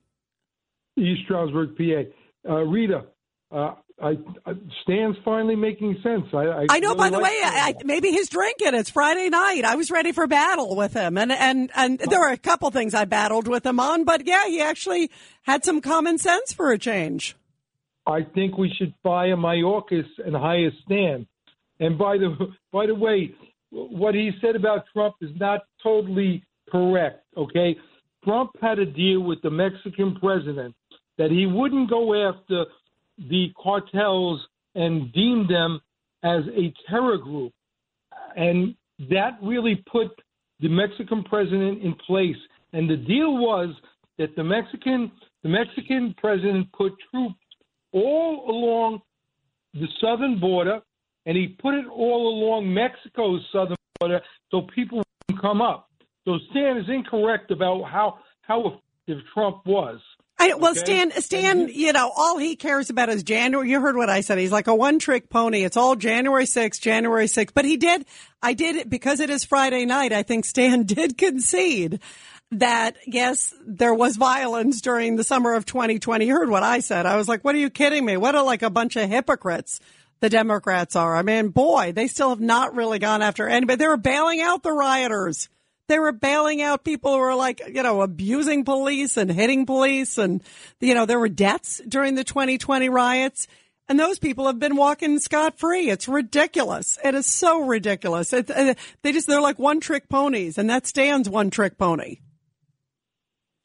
East Stroudsburg, PA. Uh, Rita, uh, I, I, Stan's finally making sense. I, I, I know. really By the way, Stan. I, maybe he's drinking. It's Friday night. I was ready for battle with him, and and and there were a couple things I battled with him on, but yeah, he actually had some common sense for a change. I think we should fire Mayorkas and hire Stan. And by the by the way, what he said about Trump is not totally correct. Okay, Trump had a deal with the Mexican president that he wouldn't go after the cartels and deem them as a terror group, and that really put the Mexican president in place. And the deal was that the Mexican the Mexican president put troops all along the southern border, and he put it all along Mexico's southern border so people wouldn't come up. So Stan is incorrect about how how effective Trump was. I, well, Okay. Stan, Stan, you know, all he cares about is January. You heard what I said. He's like a one trick pony. It's all January 6th, January 6th. But he did, I did it because it is Friday night. I think Stan <laughs> did concede that yes, there was violence during the summer of 2020. You heard what I said. I was like, what are you kidding me? What are like a bunch of hypocrites the Democrats are. I mean, boy, they still have not really gone after anybody. They were bailing out the rioters. They were bailing out people who were like, you know, abusing police and hitting police. And, you know, there were deaths during the 2020 riots. And those people have been walking scot free. It's ridiculous. It is so ridiculous. It, uh, they just, they're like one trick ponies and that stands one trick pony.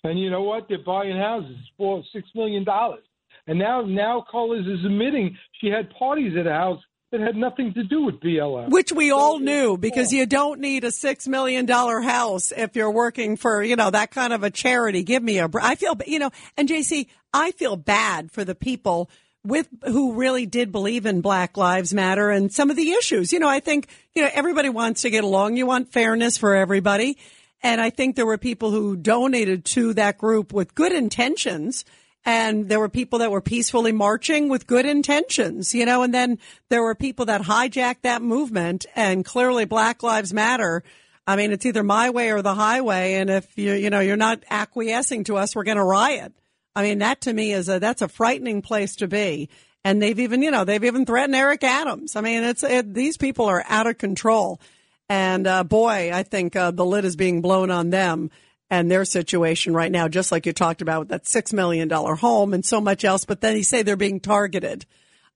And you know what? They're buying houses for six million dollars. And now now Cullors is admitting she had parties at a house that had nothing to do with BLM. Which we all knew because you don't need a six million dollar house if you're working for, you know, that kind of a charity. Give me a, I feel, you know, and JC, I feel bad for the people with who really did believe in Black Lives Matter and some of the issues. You know, I think, you know, everybody wants to get along. You want fairness for everybody. And I think there were people who donated to that group with good intentions and there were people that were peacefully marching with good intentions, you know, and then there were people that hijacked that movement and clearly Black Lives Matter. I mean, it's either my way or the highway. And if you, you know, you're not acquiescing to us, we're going to riot. I mean, that to me is a, that's a frightening place to be. And they've even, you know, they've even threatened Eric Adams. I mean, it's, it, these people are out of control. And, uh, boy, I think, uh, the lid is being blown on them and their situation right now, just like you talked about with that six million dollar home and so much else. But then you say they're being targeted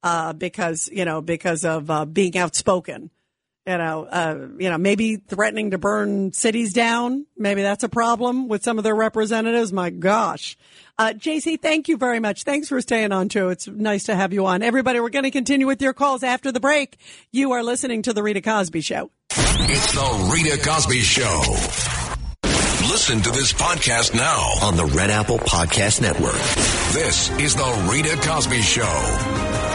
uh, because you know because of uh, being outspoken. You know, uh, you know, maybe threatening to burn cities down. Maybe that's a problem with some of their representatives. My gosh, uh, JC, thank you very much. Thanks for staying on too. It's nice to have you on. Everybody, we're going to continue with your calls after the break. You are listening to the Rita Cosby Show. It's the Rita Cosby Show. Listen to this podcast now on the Red Apple Podcast Network. This is the Rita Cosby Show.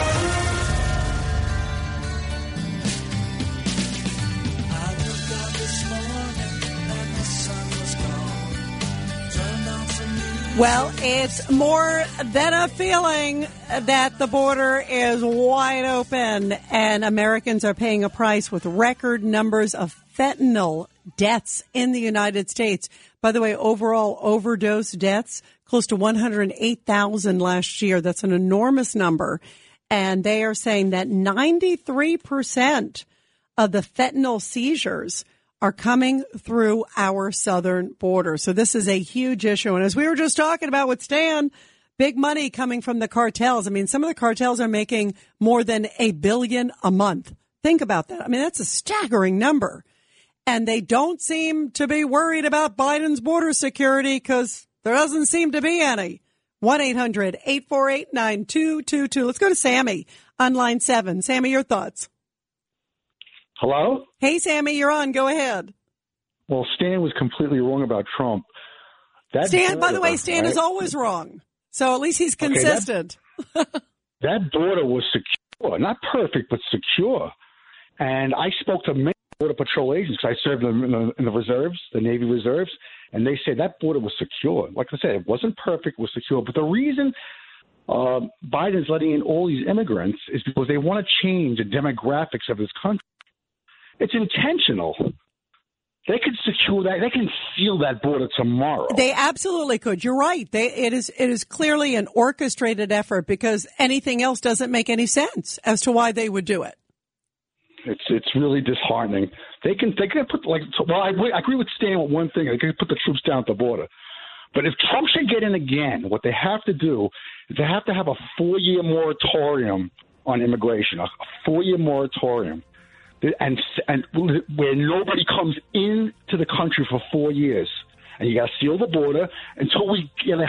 Well, it's more than a feeling that the border is wide open and Americans are paying a price with record numbers of fentanyl deaths in the United States. By the way, overall overdose deaths close to 108,000 last year. That's an enormous number. And they are saying that 93% of the fentanyl seizures are coming through our southern border. So this is a huge issue. And as we were just talking about with Stan, big money coming from the cartels. I mean, some of the cartels are making more than a billion a month. Think about that. I mean, that's a staggering number. And they don't seem to be worried about Biden's border security because there doesn't seem to be any. 1-800-848-9222. Let's go to Sammy on line seven. Sammy, your thoughts. Hello? Hey, Sammy, you're on. Go ahead. Well, Stan was completely wrong about Trump. That Stan, by the way, Stan right? is always wrong. So at least he's consistent. Okay, that, <laughs> that border was secure. Not perfect, but secure. And I spoke to many Border Patrol agents. I served in the, in the reserves, the Navy reserves, and they said that border was secure. Like I said, it wasn't perfect, it was secure. But the reason uh, Biden's letting in all these immigrants is because they want to change the demographics of this country. It's intentional. They could secure that. They can seal that border tomorrow. They absolutely could. You're right. They, it is. It is clearly an orchestrated effort because anything else doesn't make any sense as to why they would do it. It's it's really disheartening. They can they can put like well I agree, I agree with Stan with one thing. They can put the troops down at the border. But if Trump should get in again, what they have to do is they have to have a four year moratorium on immigration, a four year moratorium and and where nobody comes into the country for four years, and you got to seal the border until we get a,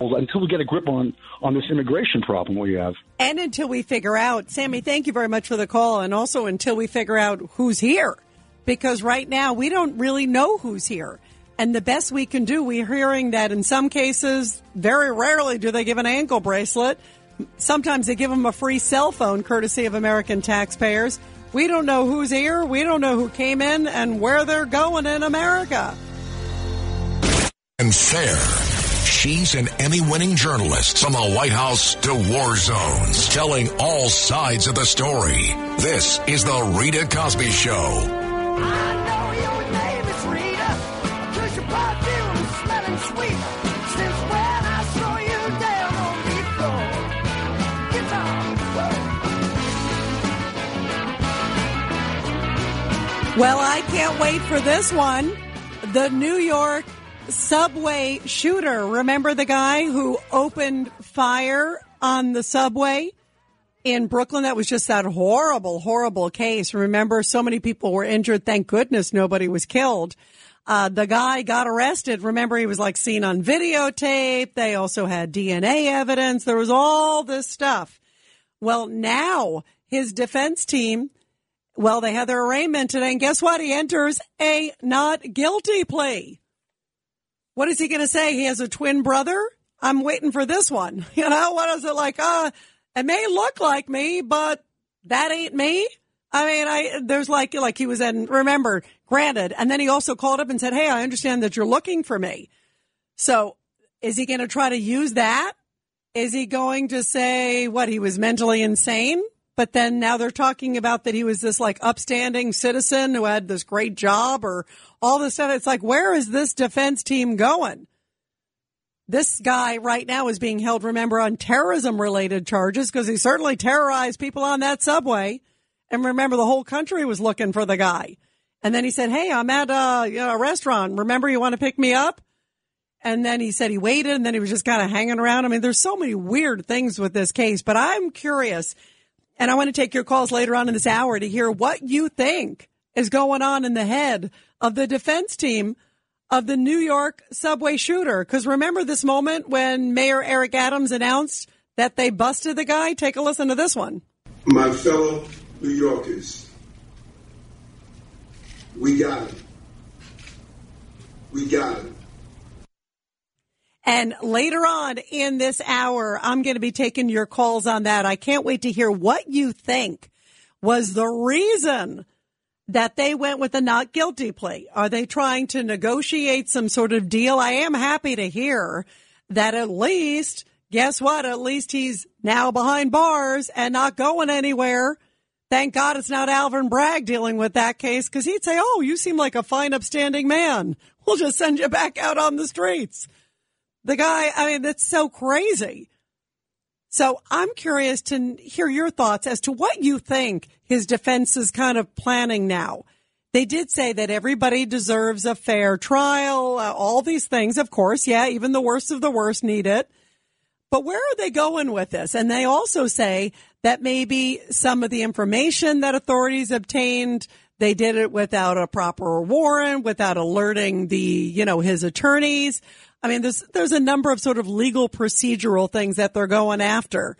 until we get a grip on on this immigration problem we have. And until we figure out, Sammy, thank you very much for the call, and also until we figure out who's here, because right now we don't really know who's here. And the best we can do, we're hearing that in some cases, very rarely do they give an ankle bracelet. Sometimes they give them a free cell phone, courtesy of American taxpayers. We don't know who's here. We don't know who came in and where they're going in America. And fair. She's an Emmy winning journalist from the White House to war zones, telling all sides of the story. This is The Rita Cosby Show. Well, I can't wait for this one. The New York subway shooter. Remember the guy who opened fire on the subway in Brooklyn? That was just that horrible, horrible case. Remember, so many people were injured. Thank goodness nobody was killed. Uh, the guy got arrested. Remember, he was like seen on videotape. They also had DNA evidence. There was all this stuff. Well, now his defense team, well, they had their arraignment today, and guess what? He enters a not guilty plea. What is he going to say? He has a twin brother? I'm waiting for this one. <laughs> You know, what is it like? Uh, it may look like me, but that ain't me. I mean, I, there's like, like he was in, remember, granted. And then he also called up and said, Hey, I understand that you're looking for me. So is he going to try to use that? Is he going to say what he was mentally insane? But then now they're talking about that he was this like upstanding citizen who had this great job or all this stuff. It's like, where is this defense team going? This guy right now is being held, remember, on terrorism related charges because he certainly terrorized people on that subway. And remember, the whole country was looking for the guy. And then he said, Hey, I'm at a, a restaurant. Remember, you want to pick me up? And then he said he waited and then he was just kind of hanging around. I mean, there's so many weird things with this case, but I'm curious and I want to take your calls later on in this hour to hear what you think is going on in the head of the defense team of the New York subway shooter. Because remember this moment when Mayor Eric Adams announced that they busted the guy? Take a listen to this one. My fellow New Yorkers, we got him. We got him. And later on in this hour, I'm going to be taking your calls on that. I can't wait to hear what you think was the reason that they went with a not guilty plea. Are they trying to negotiate some sort of deal? I am happy to hear that at least, guess what? At least he's now behind bars and not going anywhere. Thank God it's not Alvin Bragg dealing with that case because he'd say, Oh, you seem like a fine, upstanding man. We'll just send you back out on the streets. The guy, I mean, that's so crazy. So I'm curious to hear your thoughts as to what you think his defense is kind of planning now. They did say that everybody deserves a fair trial, uh, all these things, of course. Yeah, even the worst of the worst need it. But where are they going with this? And they also say that maybe some of the information that authorities obtained, they did it without a proper warrant, without alerting the, you know, his attorneys. I mean, there's, there's a number of sort of legal procedural things that they're going after.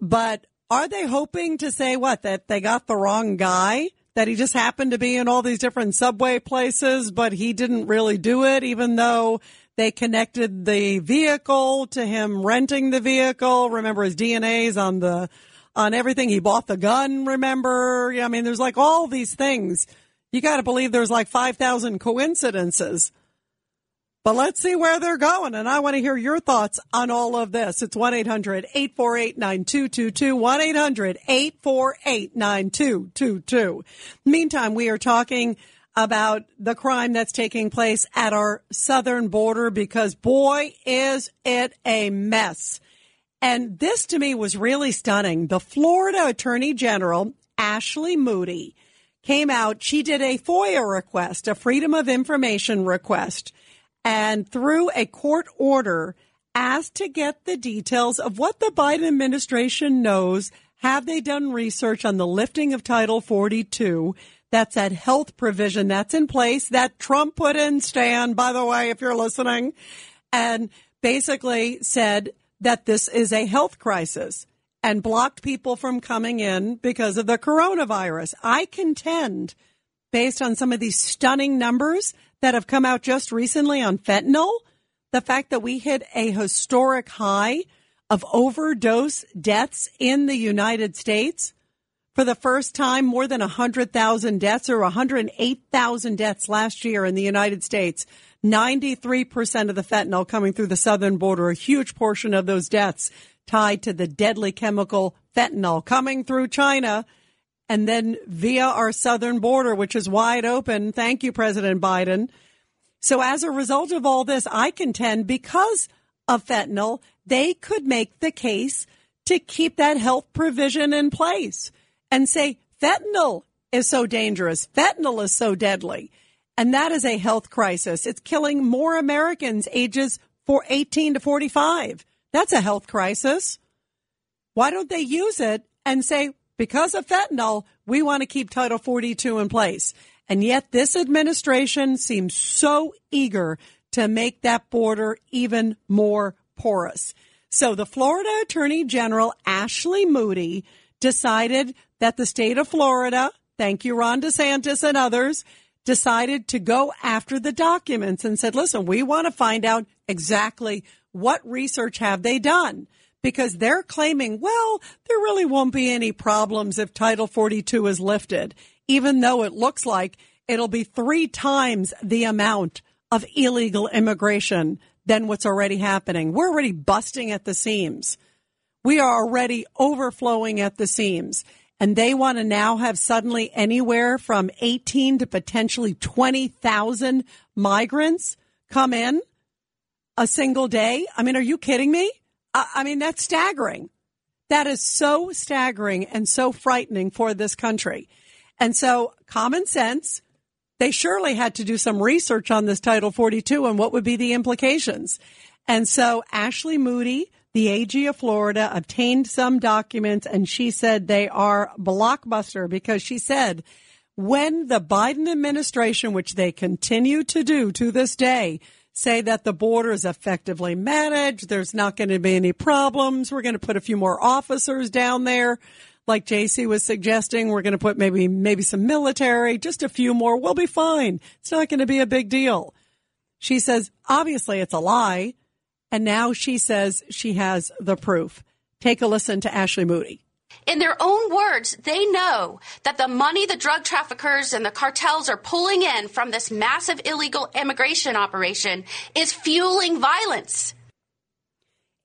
But are they hoping to say what? That they got the wrong guy? That he just happened to be in all these different subway places, but he didn't really do it, even though they connected the vehicle to him renting the vehicle. Remember his DNA's on the, on everything. He bought the gun, remember? I mean, there's like all these things. You got to believe there's like 5,000 coincidences but let's see where they're going. And I want to hear your thoughts on all of this. It's 1-800-848-9222. 1-800-848-9222. Meantime, we are talking about the crime that's taking place at our southern border because boy, is it a mess. And this to me was really stunning. The Florida Attorney General, Ashley Moody, came out. She did a FOIA request, a Freedom of Information request and through a court order asked to get the details of what the Biden administration knows. Have they done research on the lifting of Title 42? That's that health provision that's in place that Trump put in, Stan, by the way, if you're listening, and basically said that this is a health crisis and blocked people from coming in because of the coronavirus. I contend, based on some of these stunning numbers, that have come out just recently on fentanyl, the fact that we hit a historic high of overdose deaths in the United States. For the first time, more than 100,000 deaths or 108,000 deaths last year in the United States. 93% of the fentanyl coming through the southern border, a huge portion of those deaths tied to the deadly chemical fentanyl coming through China and then via our southern border, which is wide open. Thank you, President Biden. So as a result of all this, I contend because of fentanyl, they could make the case to keep that health provision in place and say fentanyl is so dangerous. Fentanyl is so deadly. And that is a health crisis. It's killing more Americans ages for 18 to 45. That's a health crisis. Why don't they use it and say, because of fentanyl, we want to keep Title 42 in place. And yet this administration seems so eager to make that border even more porous. So the Florida Attorney General, Ashley Moody, decided that the state of Florida, thank you, Ron DeSantis and others, decided to go after the documents and said, listen, we want to find out exactly what research have they done because they're claiming, well, there really won't be any problems if Title 42 is lifted, even though it looks like it'll be three times the amount of illegal immigration than what's already happening. We're already busting at the seams. We are already overflowing at the seams. And they want to now have suddenly anywhere from 18 to potentially 20,000 migrants come in a single day. I mean, are you kidding me? I mean, that's staggering. That is so staggering and so frightening for this country. And so common sense, they surely had to do some research on this Title 42 and what would be the implications. And so Ashley Moody, the AG of Florida, obtained some documents and she said they are blockbuster because she said when the Biden administration, which they continue to do to this day, say that the border is effectively managed. There's not going to be any problems. We're going to put a few more officers down there. Like JC was suggesting, we're going to put maybe, maybe some military, just a few more. We'll be fine. It's not going to be a big deal. She says, obviously it's a lie. And now she says she has the proof. Take a listen to Ashley Moody. In their own words, they know that the money the drug traffickers and the cartels are pulling in from this massive illegal immigration operation is fueling violence.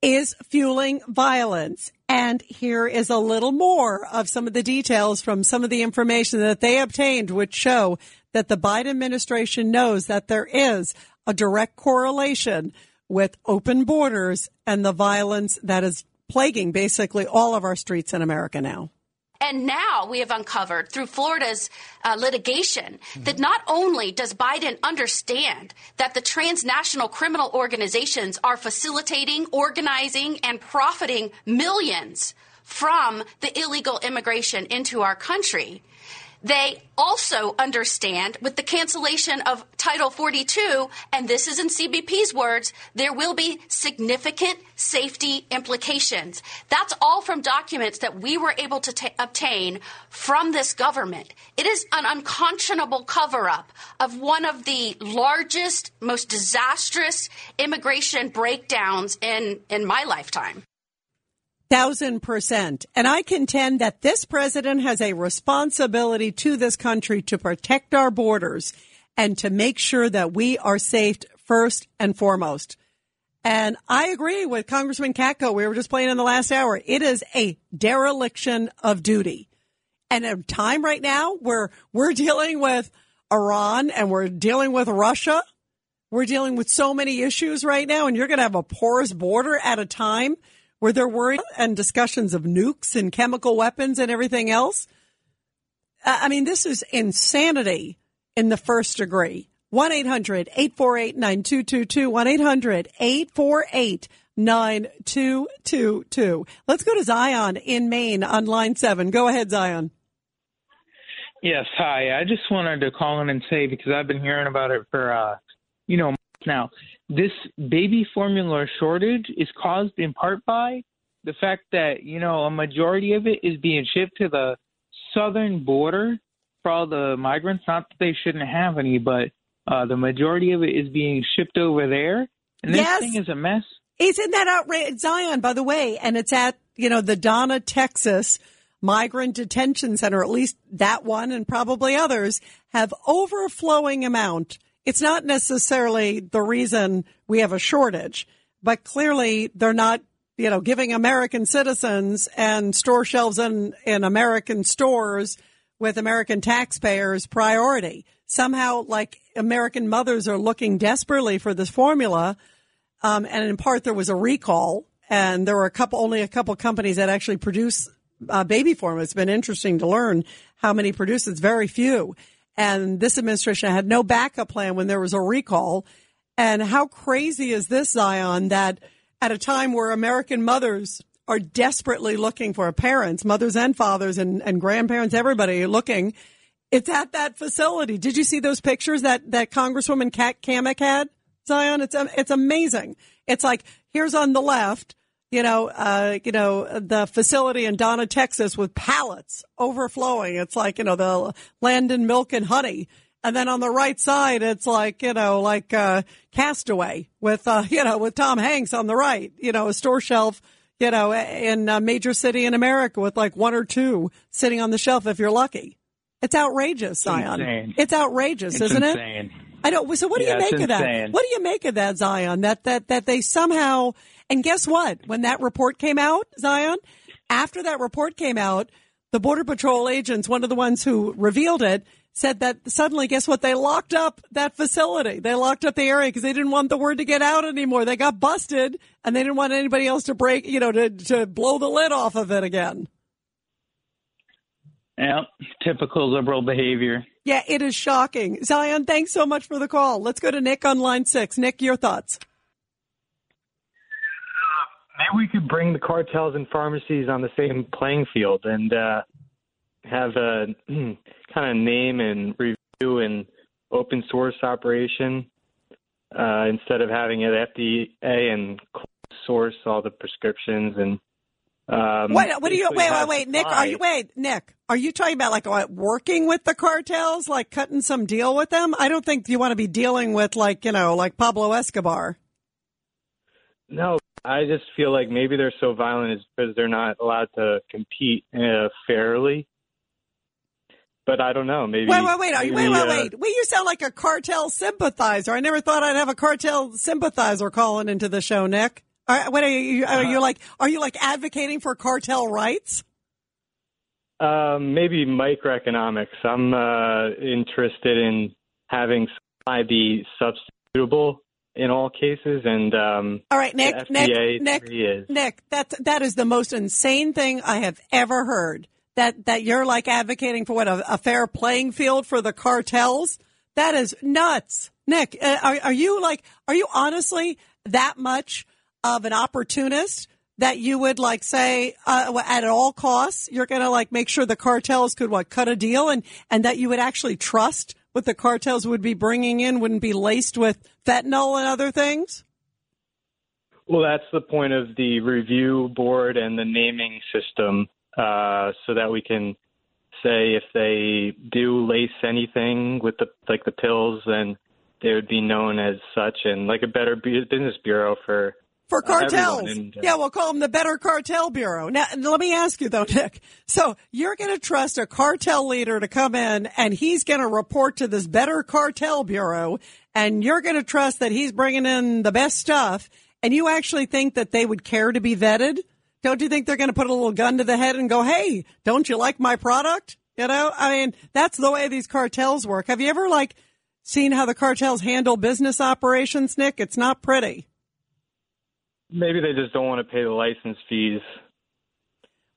Is fueling violence. And here is a little more of some of the details from some of the information that they obtained, which show that the Biden administration knows that there is a direct correlation with open borders and the violence that is plaguing basically all of our streets in America now. And now we have uncovered through Florida's uh, litigation that not only does Biden understand that the transnational criminal organizations are facilitating, organizing, and profiting millions from the illegal immigration into our country, they also understand with the cancellation of Title 42, and this is in CBP's words, there will be significant safety implications. That's all from documents that we were able to t- obtain from this government. It is an unconscionable cover up of one of the largest, most disastrous immigration breakdowns in, in my lifetime. Thousand percent. And I contend that this president has a responsibility to this country to protect our borders and to make sure that we are safe first and foremost. And I agree with Congressman Katko. We were just playing in the last hour. It is a dereliction of duty. And a time right now where we're dealing with Iran and we're dealing with Russia. We're dealing with so many issues right now, and you're going to have a porous border at a time where they're worried and discussions of nukes and chemical weapons and everything else. I mean, this is insanity in the first degree. 1 800 848 9222. 1 800 848 9222. Let's go to Zion in Maine on line seven. Go ahead, Zion. Yes, hi. I just wanted to call in and say because I've been hearing about it for, uh, you know, now this baby formula shortage is caused in part by the fact that you know a majority of it is being shipped to the southern border for all the migrants. Not that they shouldn't have any, but uh, the majority of it is being shipped over there, and this Yes. thing is a mess. Isn't that outrageous? Zion, by the way, and it's at, you know, the Donna, Texas Migrant Detention Center, at least that one and probably others have overflowing amount. It's not necessarily the reason we have a shortage, but clearly they're not, you know, giving American citizens and store shelves in, in American stores with American taxpayers priority. Somehow, like American mothers are looking desperately for this formula. Um, and in part, there was a recall, and there were a couple, only a couple companies that actually produce uh, baby formula. It's been interesting to learn how many produce. It's very few. And this administration had no backup plan when there was a recall. And how crazy is this, Zion, that at a time where American mothers are desperately looking for parents, mothers and fathers and, and grandparents, everybody looking, it's at that facility. Did you see those pictures that, that Congresswoman Kat Cammack had? Zion, it's, it's amazing. It's like, here's on the left, you know, uh, you know, the facility in Donna, Texas with pallets overflowing. It's like, you know, the Landon milk and honey. And then on the right side, it's like, you know, like, uh, Castaway with, uh, <laughs> you know, with Tom Hanks on the right, you know, a store shelf, you know, in a major city in America with like one or two sitting on the shelf if you're lucky. It's outrageous, Zion. Insane. It's outrageous, It's isn't insane. it? I don't. So what do Yeah, you make of that? What do you make of that, Zion? That that that they somehow and guess what? When that report came out, Zion, after that report came out, the Border Patrol agents, one of the ones who revealed it, said that suddenly, guess what? They locked up that facility. They locked up the area because they didn't want the word to get out anymore. They got busted and they didn't want anybody else to break, you know, to, to blow the lid off of it again. Yeah, typical liberal behavior. Yeah, it is shocking. Zion, thanks so much for the call. Let's go to Nick on line six. Nick, your thoughts. Maybe we could bring the cartels and pharmacies on the same playing field and uh, have a <clears throat> kind of name and review and open source operation uh, instead of having it FDA and source all the prescriptions and. Um, Wait, what do you wait, wait, wait, Nick? Are you wait, Nick? Are you talking about like what, working with the cartels, like cutting some deal with them? I don't think you want to be dealing with like you know like Pablo Escobar. No, I just feel like maybe they're so violent is because they're not allowed to compete uh, fairly. But I don't know. Maybe. Wait, wait, wait. Are you wait, maybe, wait, uh, wait? You sound like a cartel sympathizer. I never thought I'd have a cartel sympathizer calling into the show, Nick. Are, what are you? Are you like? Are you like advocating for cartel rights? Um, maybe microeconomics. I'm uh, interested in having supply be substitutable in all cases, and um, All right, Nick, Nick, Nick, is. Nick, that that is the most insane thing I have ever heard. That that you're like advocating for what a, a fair playing field for the cartels. That is nuts, Nick. Uh, are are you like? Are you honestly that much of an opportunist that you would like say uh, at all costs you're going to like make sure the cartels could what cut a deal and and that you would actually trust what the cartels would be bringing in wouldn't be laced with fentanyl and other things? Well, that's the point of the review board and the naming system, uh, so that we can say if they do lace anything with the like the pills, then they would be known as such, and like a better business bureau for for uh, cartels. And, uh, yeah, we'll call them the Better Cartel Bureau. Now, let me ask you though, Nick. So you're going to trust a cartel leader to come in and he's going to report to this Better Cartel Bureau and you're going to trust that he's bringing in the best stuff and you actually think that they would care to be vetted? Don't you think they're going to put a little gun to the head and go, Hey, don't you like my product? You know, I mean, that's the way these cartels work. Have you ever like seen how the cartels handle business operations, Nick? It's not pretty. Maybe they just don't want to pay the license fees.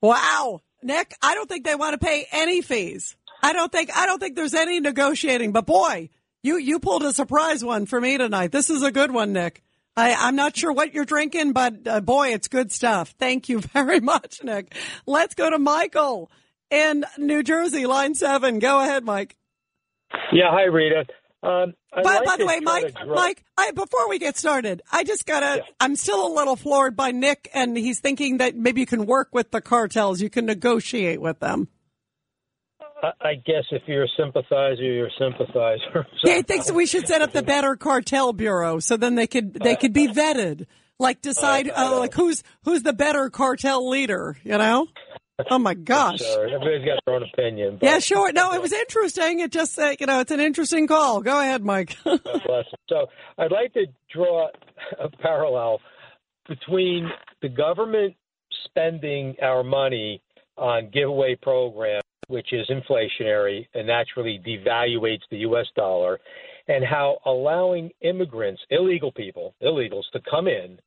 Wow, Nick, I don't think they want to pay any fees. I don't think I don't think there's any negotiating. But boy, you you pulled a surprise one for me tonight. This is a good one, Nick. I, I'm not sure what you're drinking, but uh, boy, it's good stuff. Thank you <laughs> very much, Nick. Let's go to Michael in New Jersey, line seven. Go ahead, Mike. Yeah, hi Rita. Um, by, like by the way, Mike, Mike, I, before we get started, I just gotta, I'm still a little floored by Nick and he's thinking that maybe you can work with the cartels. You can negotiate with them. I, I guess if you're a sympathizer, you're a sympathizer. <laughs> Yeah, he thinks we should set up the better cartel bureau so then they could, they could be vetted. Like decide, uh, like who's, who's the better cartel leader, you know? Oh my gosh. Sure, everybody's got their own opinion. But Yeah, sure. No, it <laughs> was interesting. It just, uh, you know, it's an interesting call. Go ahead, Mike. <laughs> So I'd like to draw a parallel between the government spending our money on giveaway programs, which is inflationary and naturally devaluates the U.S. dollar, and how allowing immigrants, illegal people, illegals, to come in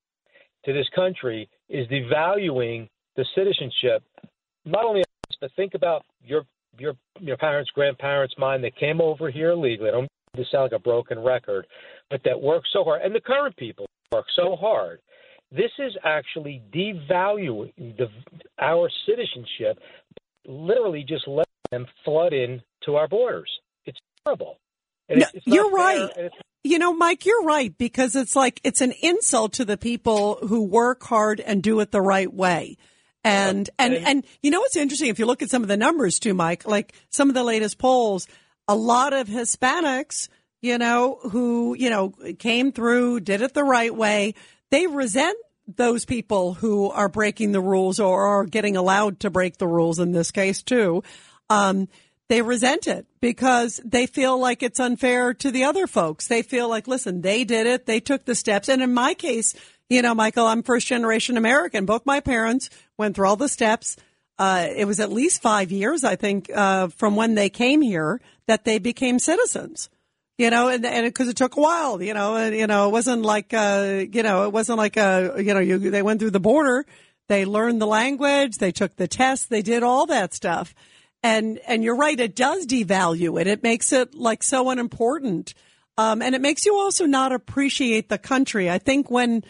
to this country is devaluing the citizenship. Not only us, but think about your your your parents, grandparents, mine that came over here illegally. I don't mean to sound like a broken record, but that work so hard, and the current people work so hard. This is actually devaluing the, our citizenship, literally just letting them flood in to our borders. It's terrible. No, it's, it's you're right. and it's- You you know, Mike, you're right because it's like it's an insult to the people who work hard and do it the right way. And and and you know what's interesting if you look at some of the numbers too, Mike, like some of the latest polls, a lot of Hispanics, you know, who, you know, came through, did it the right way, they resent those people who are breaking the rules or are getting allowed to break the rules in this case too. Um, they resent it because they feel like it's unfair to the other folks. They feel like, listen, they did it. They took the steps. And in my case, you know, Michael, I'm first generation American. Both my parents went through all the steps. Uh, it was at least five years, I think, uh, from when they came here that they became citizens. You know, and and because it, it, took a while, you know, and you know, it wasn't like, uh, you know, it wasn't like, uh, you know, you, they went through the border, they learned the language, they took the test, they did all that stuff. And, and you're right. It does devalue it. It makes it like so unimportant. Um, and it makes you also not appreciate the country. I think when,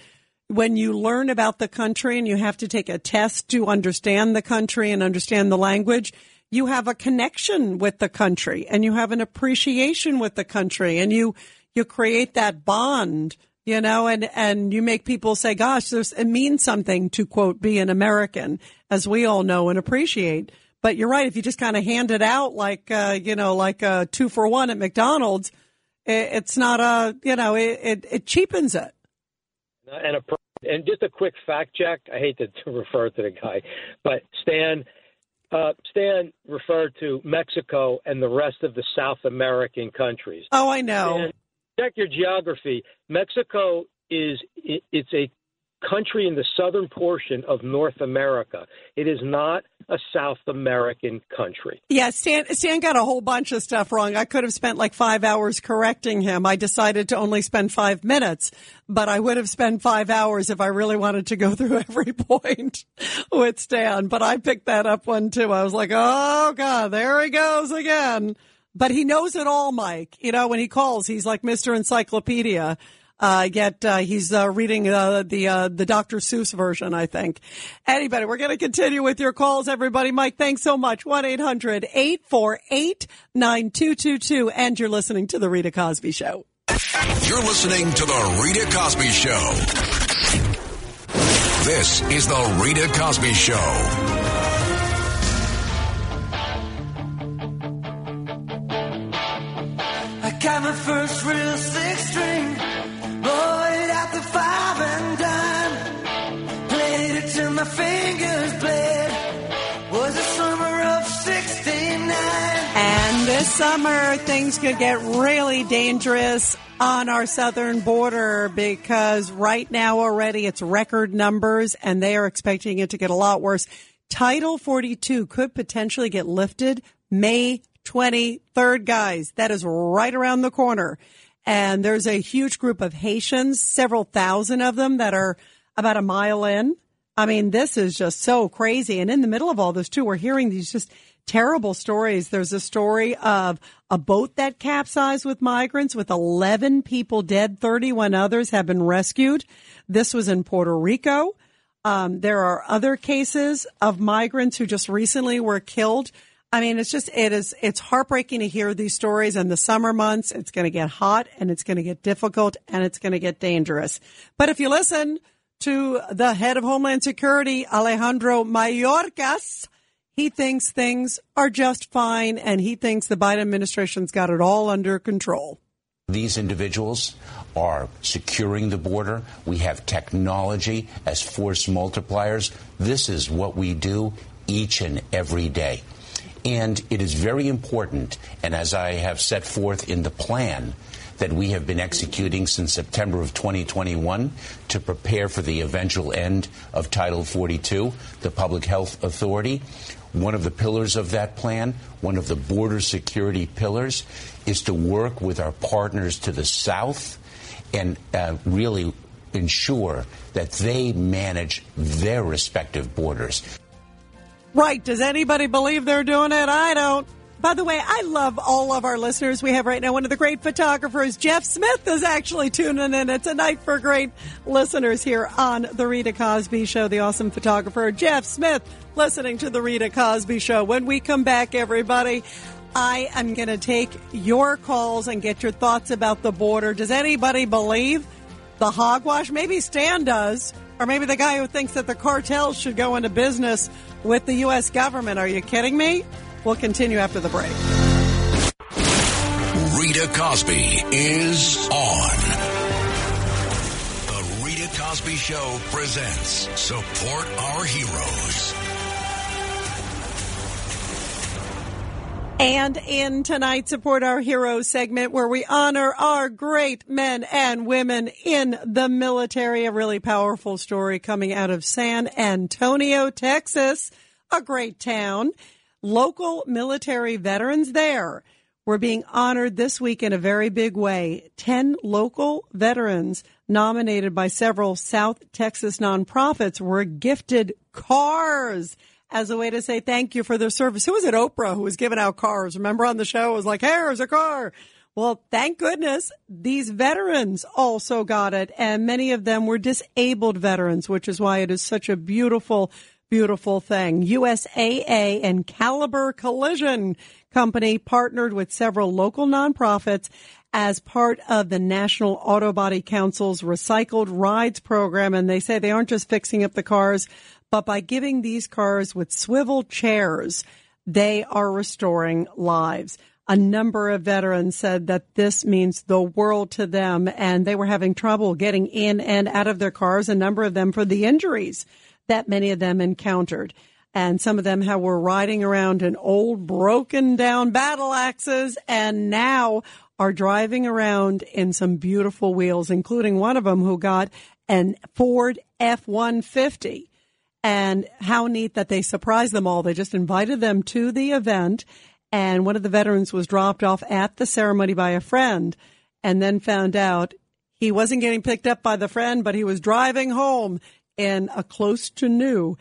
when you learn about the country and you have to take a test to understand the country and understand the language, you have a connection with the country and you have an appreciation with the country and you, you create that bond, you know, and, and you make people say, gosh, there's, it means something to quote, be an American, as we all know and appreciate. But you're right. If you just kind of hand it out like, uh, you know, like a two for one at McDonald's, it, it's not a, you know, it, it, it cheapens it. And a, and just a quick fact check. I hate to, to <laughs> refer to the guy, but Stan, uh, Stan referred to Mexico and the rest of the South American countries. Oh, I know. And check your geography. Mexico is it, it's a country in the southern portion of North America. It is not a South American country. Yeah, Stan, Stan got a whole bunch of stuff wrong. I could have spent like five hours correcting him. I decided to only spend five minutes, but I would have spent five hours if I really wanted to go <laughs> through every point with Stan. But I picked that up one too. I was like, oh God, there he goes again. But he knows it all, Mike. You know, when he calls, he's like Mr. Encyclopedia. Uh, yet uh, he's uh, reading uh, the uh, the Dr. Seuss version, I think. Anybody, we're going to continue with your calls, everybody. Mike, thanks so much. 1-800-848-9222. And you're listening to The Rita Cosby Show. You're listening to The Rita Cosby Show. This is The Rita Cosby Show. I got my first this summer, things could get really dangerous on our southern border because right now already it's record numbers and they are expecting it to get a lot worse. Title 42 could potentially get lifted May 23rd, guys. That is right around the corner. And there's a huge group of Haitians, several thousand of them that are about a mile in. I mean, this is just so crazy. And in the middle of all this too, we're hearing these just terrible stories. There's a story of a boat that capsized with migrants with 11 people dead. 31 others have been rescued. This was in Puerto Rico. Um, there are other cases of migrants who just recently were killed I mean, it's just, it is, it's heartbreaking to hear these stories in the summer months. It's going to get hot and it's going to get difficult and it's going to get dangerous. But if you listen to the head of Homeland Security, Alejandro Mayorkas, he thinks things are just fine and he thinks the Biden administration's got it all under control. These individuals are securing the border. We have technology as force multipliers. This is what we do each and every day. And it is very important, and as I have set forth in the plan that we have been executing since September of 2021 to prepare for the eventual end of Title 42, the Public Health Authority, one of the pillars of that plan, one of the border security pillars, is to work with our partners to the south and uh, really ensure that they manage their respective borders. Right. Does anybody believe they're doing it? I don't. By the way, I love all of our listeners. We have right now one of the great photographers, Jeff Smith, is actually tuning in. It's a night for great listeners here on The Rita Cosby Show. The awesome photographer, Jeff Smith, listening to The Rita Cosby Show. When we come back, everybody, I am going to take your calls and get your thoughts about the border. Does anybody believe the hogwash? Maybe Stan does, or maybe the guy who thinks that the cartels should go into business with the U.S. government. Are you kidding me? We'll continue after the break. Rita Cosby is on. The Rita Cosby Show presents Support Our Heroes. And in tonight's Support Our Heroes segment, where we honor our great men and women in the military, a really powerful story coming out of San Antonio, Texas, a great town. Local military veterans there were being honored this week in a very big way. Ten local veterans nominated by several South Texas nonprofits were gifted cars as a way to say thank you for their service. Who was it? Oprah who was giving out cars. Remember on the show? It was like, here's a car. Well, thank goodness these veterans also got it. And many of them were disabled veterans, which is why it is such a beautiful, beautiful thing. USAA and Caliber Collision Company partnered with several local nonprofits as part of the National Auto Body Council's Recycled Rides program. And they say they aren't just fixing up the cars, but by giving these cars with swivel chairs, they are restoring lives. A number of veterans said that this means the world to them and they were having trouble getting in and out of their cars, a number of them for the injuries that many of them encountered. And some of them were riding around in old broken down battle axes and now are driving around in some beautiful wheels, including one of them who got an Ford F-150 and how neat that they surprised them all. They just invited them to the event and one of the veterans was dropped off at the ceremony by a friend and then found out he wasn't getting picked up by the friend, but he was driving home in a close to new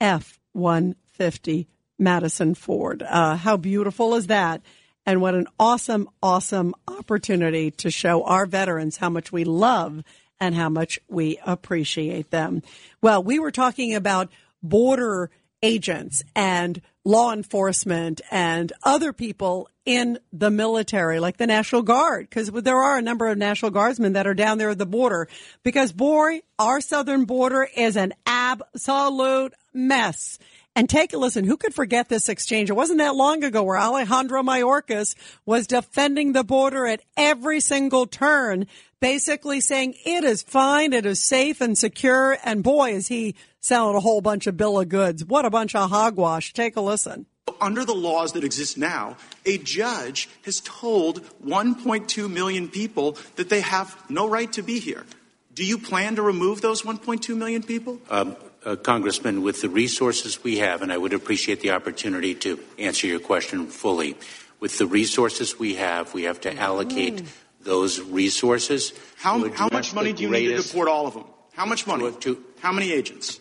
F-150 Madison Ford. Uh, how beautiful is that? And what an awesome, awesome opportunity to show our veterans how much we love and how much we appreciate them. Well, we were talking about border agents and law enforcement and other people in the military, like the National Guard, because there are a number of National Guardsmen that are down there at the border. Because boy, our southern border is an absolute mess. And take a listen. Who could forget this exchange? It wasn't that long ago where Alejandro Mayorkas was defending the border at every single turn, basically saying it is fine, it is safe and secure. And boy, is he selling a whole bunch of bill of goods. What a bunch of hogwash. Take a listen. Under the laws that exist now, a judge has told 1.2 million people that they have no right to be here. Do you plan to remove those 1.2 million people? Um, uh, Congressman, with the resources we have, and I would appreciate the opportunity to answer your question fully. With the resources we have, we have to allocate mm. those resources. How, how much money do you need to deport all of them? How much money? To, to, how many agents?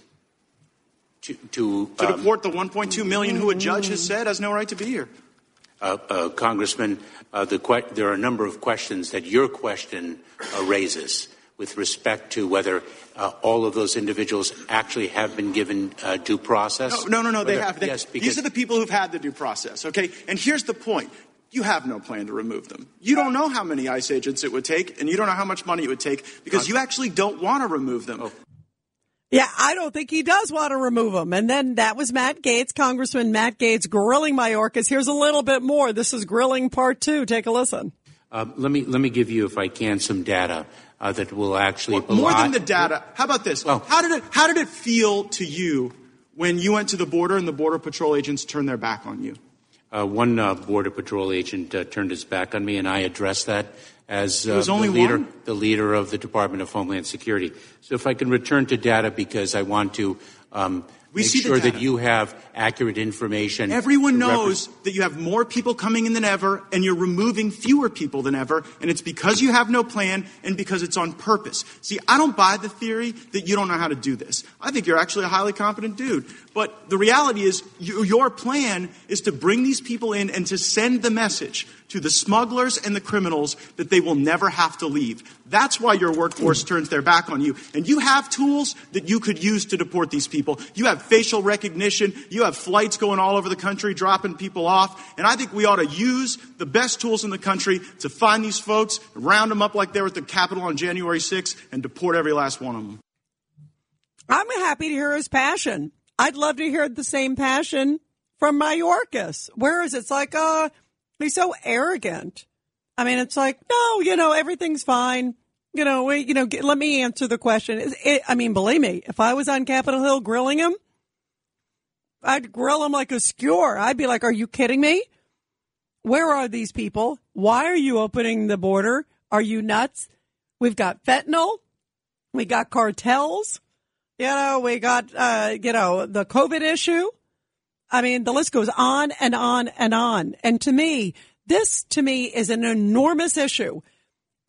To, to, to um, deport the 1.2 million who a judge has said has no right to be here. Uh, uh, Congressman, uh, the que- there are a number of questions that your question uh, raises with respect to whether uh, all of those individuals actually have been given uh, due process? No, no, no, no they have. They, yes, these are the people who've had the due process, okay? And here's the point. You have no plan to remove them. You don't know how many ICE agents it would take, and you don't know how much money it would take because you actually don't want to remove them. Oh. Yeah, I don't think he does want to remove them. And then that was Matt Gaetz, Congressman Matt Gaetz, grilling Mayorkas. Here's a little bit more. This is grilling part two. Take a listen. Uh, let me let me give you, if I can, some data uh, that will actually well, more than the data. How about this? Well, how did it how did it feel to you when you went to the border and the border patrol agents turned their back on you? Uh, one uh, border patrol agent uh, turned his back on me, and I addressed that as uh, the leader one? the leader of the Department of Homeland Security. So, if I can return to data because I want to. Um, we make see sure that you have accurate information. Everyone knows that you have more people coming in than ever and you're removing fewer people than ever. And it's because you have no plan and because it's on purpose. See, I don't buy the theory that you don't know how to do this. I think you're actually a highly competent dude. But the reality is you, your plan is to bring these people in and to send the message to the smugglers and the criminals that they will never have to leave. That's why your workforce turns their back on you. And you have tools that you could use to deport these people. You have facial recognition. You have flights going all over the country, dropping people off. And I think we ought to use the best tools in the country to find these folks, round them up like they were at the Capitol on January 6th, and deport every last one of them. I'm happy to hear his passion. I'd love to hear the same passion from Mayorkas. Whereas it's like, uh, he's so arrogant. I mean, it's like, no, you know, everything's fine. You know, we, you know, get, let me answer the question. It, I mean, believe me, if I was on Capitol Hill grilling him, I'd grill him like a skewer. I'd be like, are you kidding me? Where are these people? Why are you opening the border? Are you nuts? We've got fentanyl. We got cartels. You know, we got, uh, you know, the COVID issue. I mean, the list goes on and on and on. And to me, this to me is an enormous issue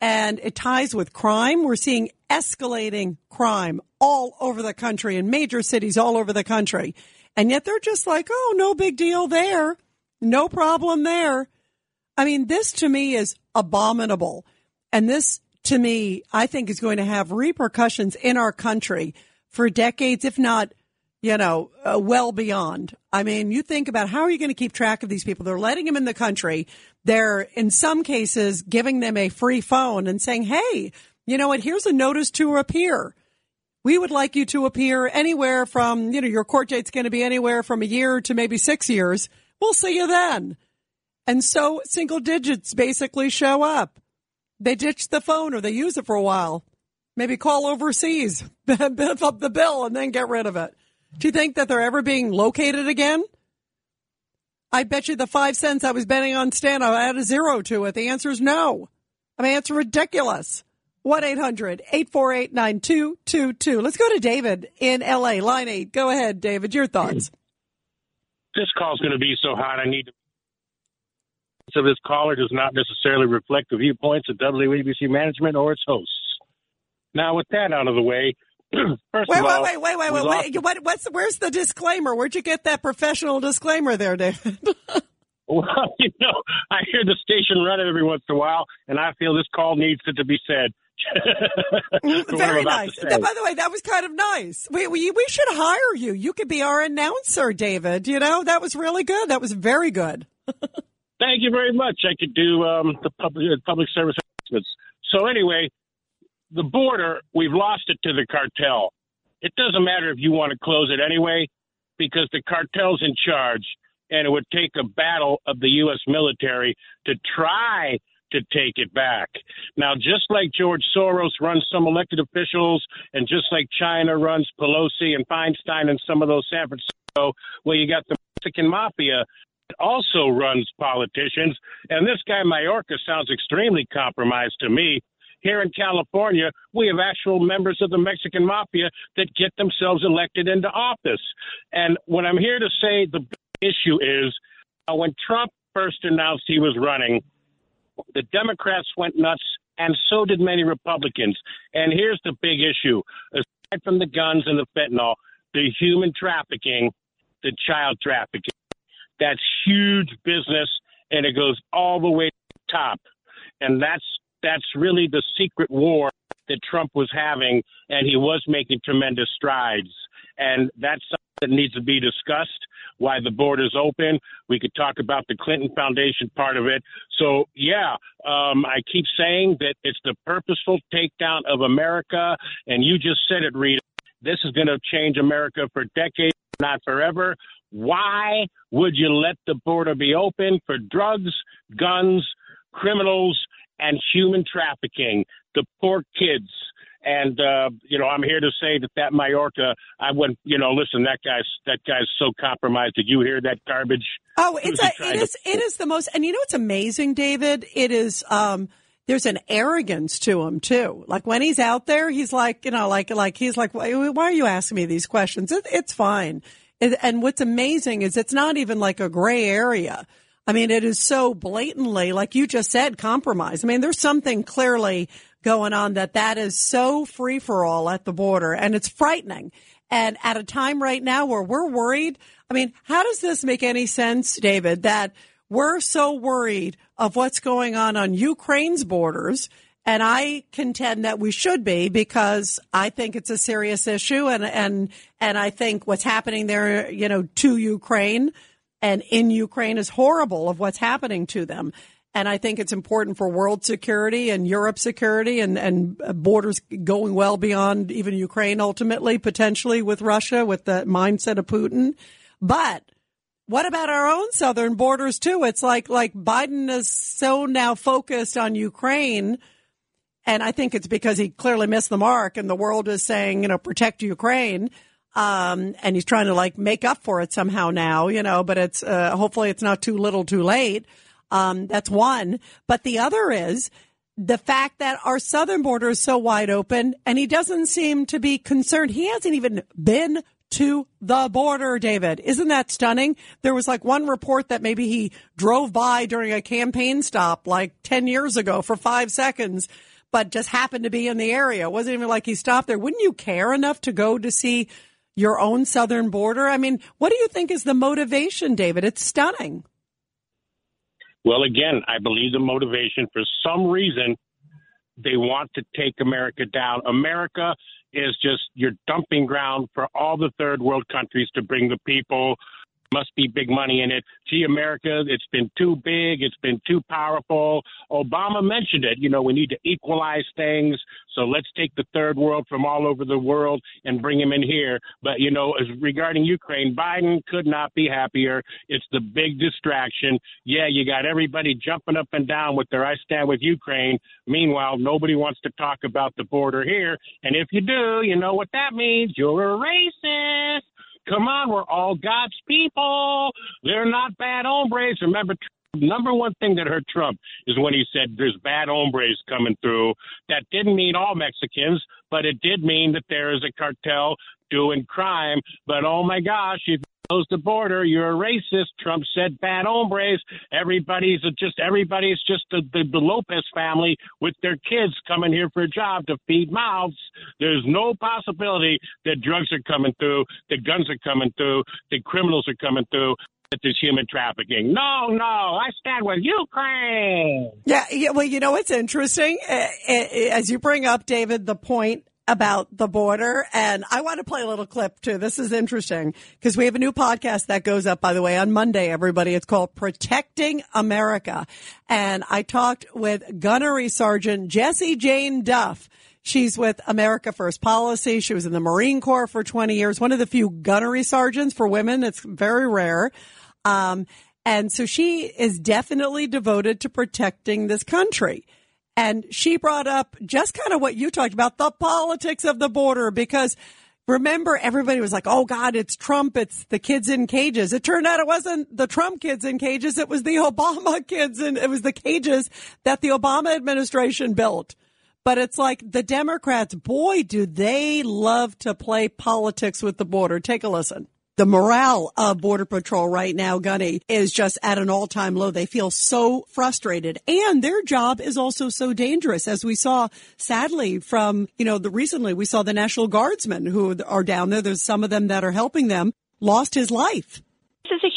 and it ties with crime. We're seeing escalating crime all over the country in major cities all over the country. And yet they're just like, oh, no big deal there. No problem there. I mean, this to me is abominable. And this to me, I think is going to have repercussions in our country for decades, if not, you know, uh, well beyond. I mean, you think about how are you going to keep track of these people? They're letting them in the country. They're in some cases giving them a free phone and saying, Hey, you know what? Here's a notice to appear. We would like you to appear anywhere from, you know, your court date's going to be anywhere from a year to maybe six years. We'll see you then. And so single digits basically show up. They ditch the phone or they use it for a while. Maybe call overseas, <laughs> biff up the bill and then get rid of it. Do you think that they're ever being located again? I bet you the five cents I was betting on Stan, I add a zero to it. The answer is no. I mean, it's ridiculous. 1-800-848-9222. Let's go to David in LA, line eight. Go ahead, David. Your thoughts. This call's going to be so hot. I need to. So this caller does not necessarily reflect the viewpoints of WABC management or its hosts. Now, with that out of the way, <clears throat> first wait, of all, wait, wait, wait, wait, wait, wait. What, what's where's the disclaimer? Where'd you get that professional disclaimer there, David? <laughs> Well, <laughs> you know, I hear the station running every once in a while, and I feel this call needs it to be said. <laughs> Very nice. That, by the way, that was kind of nice. We, we we should hire you. You could be our announcer, David. You know that was really good. That was very good. <laughs> Thank you very much. I could do um, the public public service announcements. So anyway, the border, we've lost it to the cartel. It doesn't matter if you want to close it anyway, because the cartel's in charge, and it would take a battle of the U.S. military to try to take it back. Now, just like George Soros runs some elected officials, and just like China runs Pelosi and Feinstein and some of those San Francisco, well, you got the Mexican mafia that also runs politicians. And this guy Mayorkas sounds extremely compromised to me. Here in California, we have actual members of the Mexican mafia that get themselves elected into office. And what I'm here to say the issue is uh, when Trump first announced he was running, the Democrats went nuts, and so did many Republicans. And here's the big issue aside from the guns and the fentanyl, the human trafficking, the child trafficking. That's huge business, and it goes all the way to the top. And that's that's really the secret war that Trump was having, and he was making tremendous strides. And that's that needs to be discussed. Why the border's open. We could talk about the Clinton Foundation part of it. So yeah, um, I keep saying that it's the purposeful takedown of America, and you just said it, Rita. This is going to change America for decades, not forever. Why would you let the border be open for drugs, guns, criminals, and human trafficking, the poor kids. And uh, you know, I'm here to say that that Mayorkas, I went, you know, listen, that guy's that guy's so compromised. Did you hear that garbage? Oh, it's a, it is to- it is the most. And you know what's amazing, David? It is. um there's an arrogance to him too. Like when he's out there, he's like, you know, like like he's like, why, why are you asking me these questions? It, it's fine. And, and what's amazing is it's not even like a gray area. I mean, it is so blatantly, like you just said, compromise. I mean, there's something clearly going on that that is so free for all at the border and it's frightening. And at a time right now where we're worried, I mean, how does this make any sense, David, that we're so worried of what's going on on Ukraine's borders And I contend that we should be because I think it's a serious issue and, and, and I think what's happening there, you know, to Ukraine and in Ukraine is horrible of what's happening to them. And I think it's important for world security and Europe security and, and borders going well beyond even Ukraine ultimately, potentially with Russia, with the mindset of Putin. But what about our own southern borders too? It's like, like Biden is so now focused on Ukraine and I think it's because he clearly missed the mark and the world is saying, you know, protect Ukraine. Um, and he's trying to like make up for it somehow now, you know, but it's, uh, hopefully it's not too little too late. Um, that's one. But the other is the fact that our southern border is so wide open and he doesn't seem to be concerned. He hasn't even been to the border, David. Isn't that stunning? There was like one report that maybe he drove by during a campaign stop like 10 years ago for five seconds but just happened to be in the area. It wasn't even like he stopped there. Wouldn't you care enough to go to see your own southern border? I mean, what do you think is the motivation, David? It's stunning. Well, again, I believe the motivation for some reason they want to take America down. America is just your dumping ground for all the third world countries to bring the people must be big money in it. Gee, America, it's been too big. It's been too powerful. Obama mentioned it. You know, we need to equalize things. So let's take the third world from all over the world and bring them in here. But, you know, as regarding Ukraine, Biden could not be happier. It's the big distraction. Yeah, you got everybody jumping up and down with their I stand with Ukraine. Meanwhile, nobody wants to talk about the border here. And if you do, you know what that means. You're a racist. Come on, we're all God's people. They're not bad hombres. Remember, number one thing that hurt Trump is when he said there's bad hombres coming through. That didn't mean all Mexicans, but it did mean that there is a cartel doing crime. But oh my gosh, if close the border. You're a racist. Trump said bad hombres. Everybody's just everybody's just the, the, the Lopez family with their kids coming here for a job to feed mouths. There's no possibility that drugs are coming through, that guns are coming through, that criminals are coming through that there's human trafficking. No, no, I stand with Ukraine. Yeah, yeah well, you know what's interesting? Uh, uh, as you bring up, David, the point about the border. And I want to play a little clip too. This is interesting because we have a new podcast that goes up, by the way, on Monday, everybody. It's called Protecting America. And I talked with Gunnery Sergeant Jessie Jane Duff. She's with America First Policy. She was in the Marine Corps for 20 years, one of the few gunnery sergeants for women. It's very rare. Um, and so she is definitely devoted to protecting this country. And she brought up just kind of what you talked about, the politics of the border, because remember everybody was like, oh God, it's Trump. It's the kids in cages. It turned out it wasn't the Trump kids in cages. It was the <laughs> Obama kids and it was the cages that the Obama administration built. But it's like the Democrats, boy, do they love to play politics with the border. Take a listen the morale of Border Patrol right now, Gunny, is just at an all time low. They feel so frustrated and their job is also so dangerous. As we saw, sadly, from, you know, the recently we saw the National Guardsmen who are down there. There's some of them that are helping them lost his life.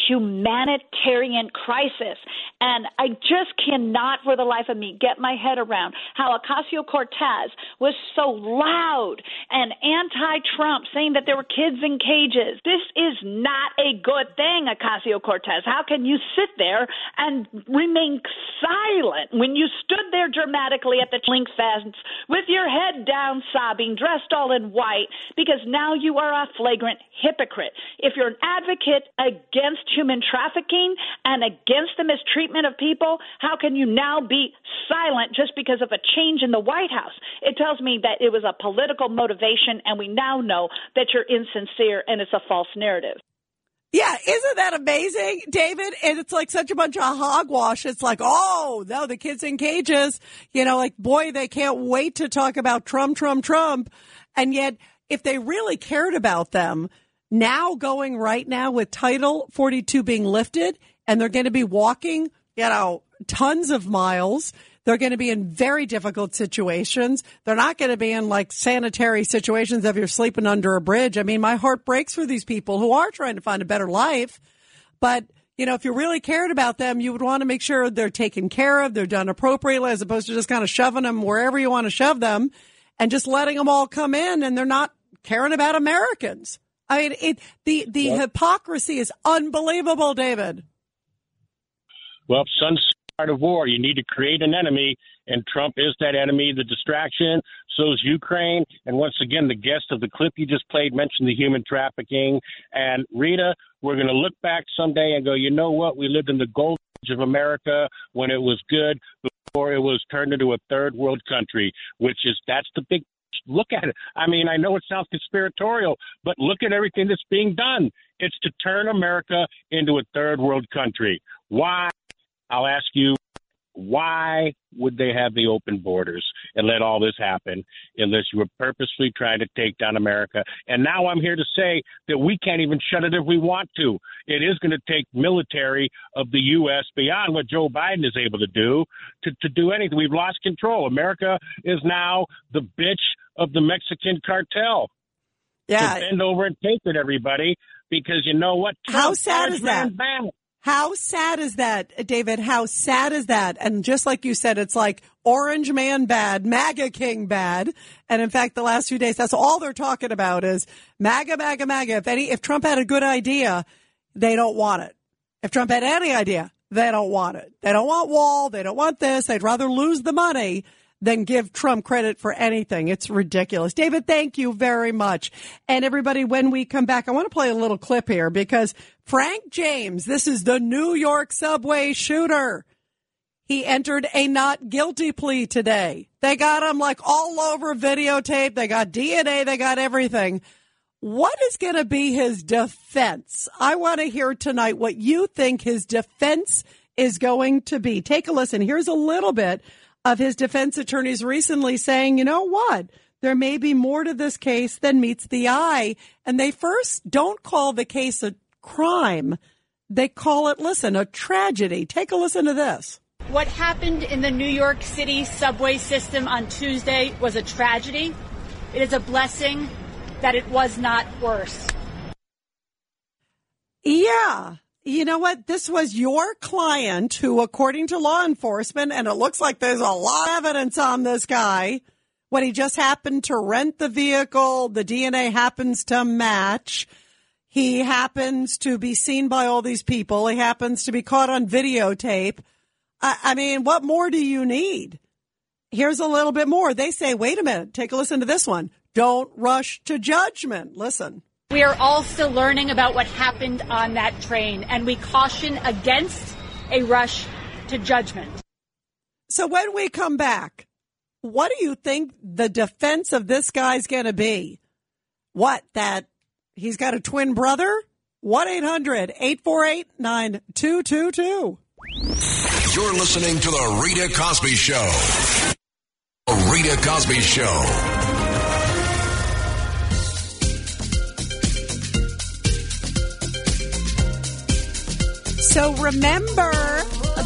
Humanitarian crisis. And I just cannot for the life of me get my head around how Ocasio Cortez was so loud and anti Trump, saying that there were kids in cages. This is not a good thing, Ocasio Cortez. How can you sit there and remain silent when you stood there dramatically at the link fence with your head down, sobbing, dressed all in white, because now you are a flagrant hypocrite. If you're an advocate against human trafficking and against the mistreatment, of people, how can you now be silent just because of a change in the White House? It tells me that it was a political motivation, and we now know that you're insincere and it's a false narrative. Yeah, isn't that amazing, David? And it's like such a bunch of hogwash. It's like, oh, no, the kids in cages, you know, like, boy, they can't wait to talk about Trump, Trump, Trump. And yet, if they really cared about them, now going right now with Title 42 being lifted, and they're going to be walking you know, tons of miles. They're going to be in very difficult situations. They're not going to be in like sanitary situations if you're sleeping under a bridge. I mean, my heart breaks for these people who are trying to find a better life. But, you know, if you really cared about them, you would want to make sure they're taken care of, they're done appropriately, as opposed to just kind of shoving them wherever you want to shove them and just letting them all come in and they're not caring about Americans. I mean, it, the, the Yep. hypocrisy is unbelievable, David. Well, son's part of war. You need to create an enemy, and Trump is that enemy, the distraction. So is Ukraine. And once again, the guest of the clip you just played mentioned the human trafficking. And Rita, we're going to look back someday and go, you know what? We lived in the gold age of America when it was good before it was turned into a third world country, which is that's the big look at it. I mean, I know it sounds conspiratorial, but look at everything that's being done. It's to turn America into a third world country. Why? I'll ask you, why would they have the open borders and let all this happen unless you were purposely trying to take down America? And now I'm here to say that we can't even shut it if we want to. It is going to take military of the U.S. beyond what Joe Biden is able to do to, to do anything. We've lost control. America is now the bitch of the Mexican cartel. Yeah. So bend over and take it, everybody, because you know what? How sad is that? back. How sad is that, David? How sad is that? And just like you said, it's like Orange Man bad, MAGA King bad. And in fact, the last few days, that's all they're talking about is MAGA, MAGA, MAGA. If any, if Trump had a good idea, they don't want it. If Trump had any idea, they don't want it. They don't want wall. They don't want this. They'd rather lose the money than give Trump credit for anything. It's ridiculous. David, thank you very much. And everybody, when we come back, I want to play a little clip here because Frank James, this is the New York subway shooter. He entered a not guilty plea today. They got him like all over videotape. They got DNA. They got everything. What is going to be his defense? I want to hear tonight what you think his defense is going to be. Take a listen. Here's a little bit of his defense attorneys recently saying, you know what? There may be more to this case than meets the eye. And they first don't call the case a crime. They call it, listen, a tragedy. Take a listen to this. What happened in the New York City subway system on Tuesday was a tragedy. It is a blessing that it was not worse. Yeah. You know what? This was your client who, according to law enforcement, and it looks like there's a lot of evidence on this guy, when he just happened to rent the vehicle, the DNA happens to match. He happens to be seen by all these people. He happens to be caught on videotape. I, I mean, what more do you need? Here's a little bit more. They say, wait a minute, take a listen to this one. Don't rush to judgment. Listen. We are all still learning about what happened on that train, and we caution against a rush to judgment. So when we come back, what do you think the defense of this guy's going to be? What, that he's got a twin brother? 1 800 848 9222. You're listening to The Rita Cosby Show. The Rita Cosby Show. So remember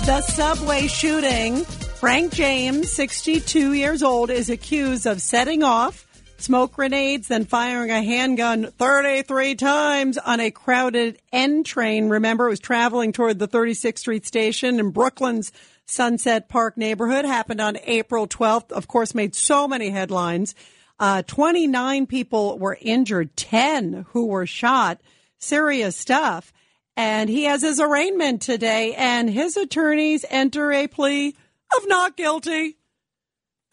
the subway shooting. Frank James, 62 years old, is accused of setting off smoke grenades, then firing a handgun 33 times on a crowded N train. Remember, it was traveling toward the 36th Street station in Brooklyn's Sunset Park neighborhood. Happened on April 12th. Of course, made so many headlines. Uh, 29 people were injured, 10 who were shot. Serious stuff. And he has his arraignment today, and his attorneys enter a plea of not guilty.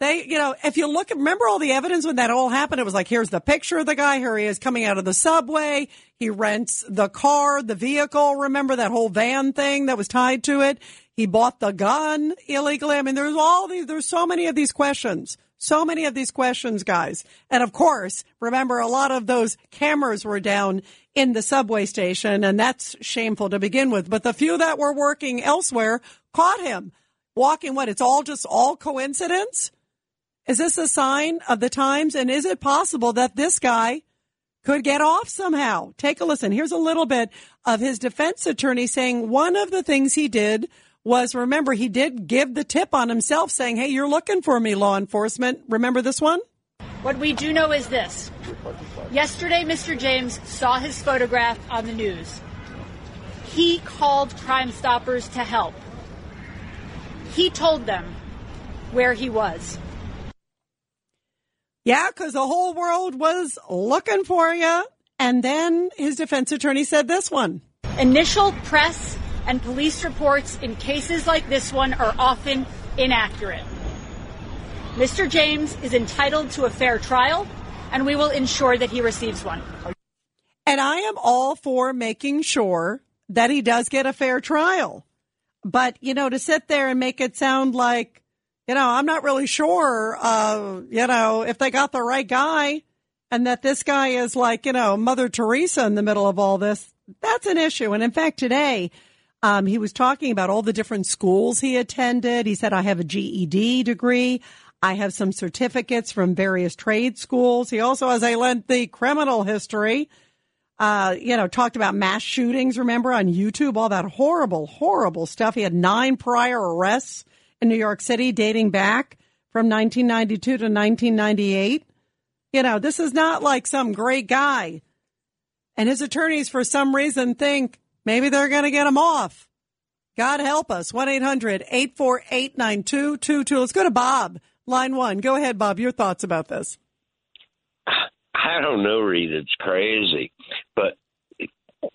They, you know, if you look remember all the evidence when that all happened? It was like, here's the picture of the guy. Here he is coming out of the subway. He rents the car, the vehicle. Remember that whole van thing that was tied to it? He bought the gun illegally. I mean, there's all these, there's so many of these questions. So many of these questions, guys. And of course, remember a lot of those cameras were down in the subway station and that's shameful to begin with. But the few that were working elsewhere caught him walking what? It's all just all coincidence? Is this a sign of the times? And is it possible that this guy could get off somehow? Take a listen. Here's a little bit of his defense attorney saying one of the things he did was remember, he did give the tip on himself saying, Hey, you're looking for me, law enforcement. Remember this one? What we do know is this. Yesterday, Mr. James saw his photograph on the news. he called Crime Stoppers to help. He told them where he was. Yeah, because the whole world was looking for you. And then his defense attorney said this one. Initial press and police reports in cases like this one are often inaccurate. Mr. James is entitled to a fair trial, and we will ensure that he receives one. And I am all for making sure that he does get a fair trial. But, you know, to sit there and make it sound like, you know, I'm not really sure, uh, you know, if they got the right guy and that this guy is like, you know, Mother Teresa in the middle of all this, that's an issue. And in fact, today, um, he was talking about all the different schools he attended. He said, I have a GED degree. I have some certificates from various trade schools. He also has a lengthy criminal history. Uh, you know, talked about mass shootings, remember, on YouTube, all that horrible, horrible stuff. He had nine prior arrests in New York City dating back from 1992 to 1998. You know, this is not like some great guy. And his attorneys, for some reason, think maybe they're going to get him off. God help us. 1 800 848 9222. Let's go to Bob, line one. Go ahead, Bob. Your thoughts about this. I don't know, Reed. It's crazy, but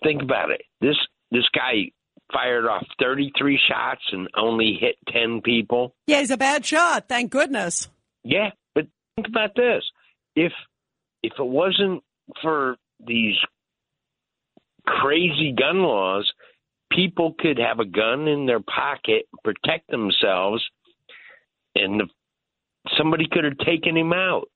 think about it. This this guy fired off 33 shots and only hit 10 people. Yeah, he's a bad shot. Thank goodness. Yeah, but think about this. If if it wasn't for these crazy gun laws, people could have a gun in their pocket, protect themselves, and the, somebody could have taken him out.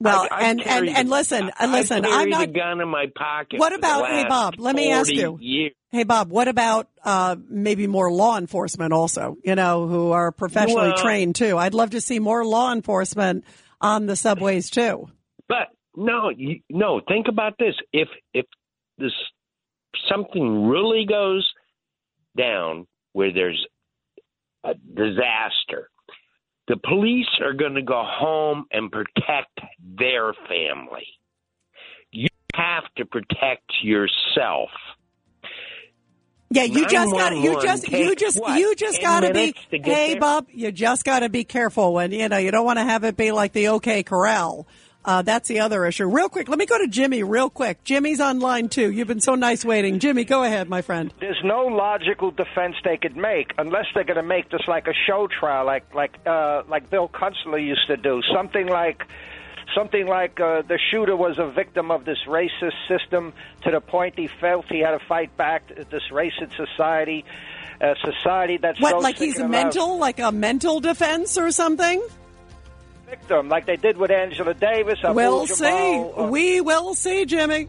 Well, I- I and, and, and listen, I listen, I'm not. a gun in my pocket. What about, hey, Bob, let me ask you. years. Hey, Bob, what about uh, maybe more law enforcement also, you know, who are professionally Well- trained too? I'd love to see more law enforcement on the subways too. But no, you, no. Think about this: if if this something really goes down where there's a disaster, the police are going to go home and protect their family. You have to protect yourself. Yeah, you just got to you just you just what, you just got to be to Hey there? Bob, you just got to be careful when you know, you don't want to have it be like the OK Corral. Uh, that's the other issue. Real quick, let me go to Jimmy real quick. Jimmy's on line too. You've been so nice waiting. Jimmy, go ahead, my friend. There's no logical defense they could make unless they're going to make this like a show trial, like like uh, like Bill Kunstler used to do. Something like something like uh, the shooter was a victim of this racist system to the point he felt he had to fight back this racist society, a society that's What so like he's mental, like a mental defense or something? Victim, like they did with Angela Davis. We'll Jamal, see. Uh, we will see, Jimmy.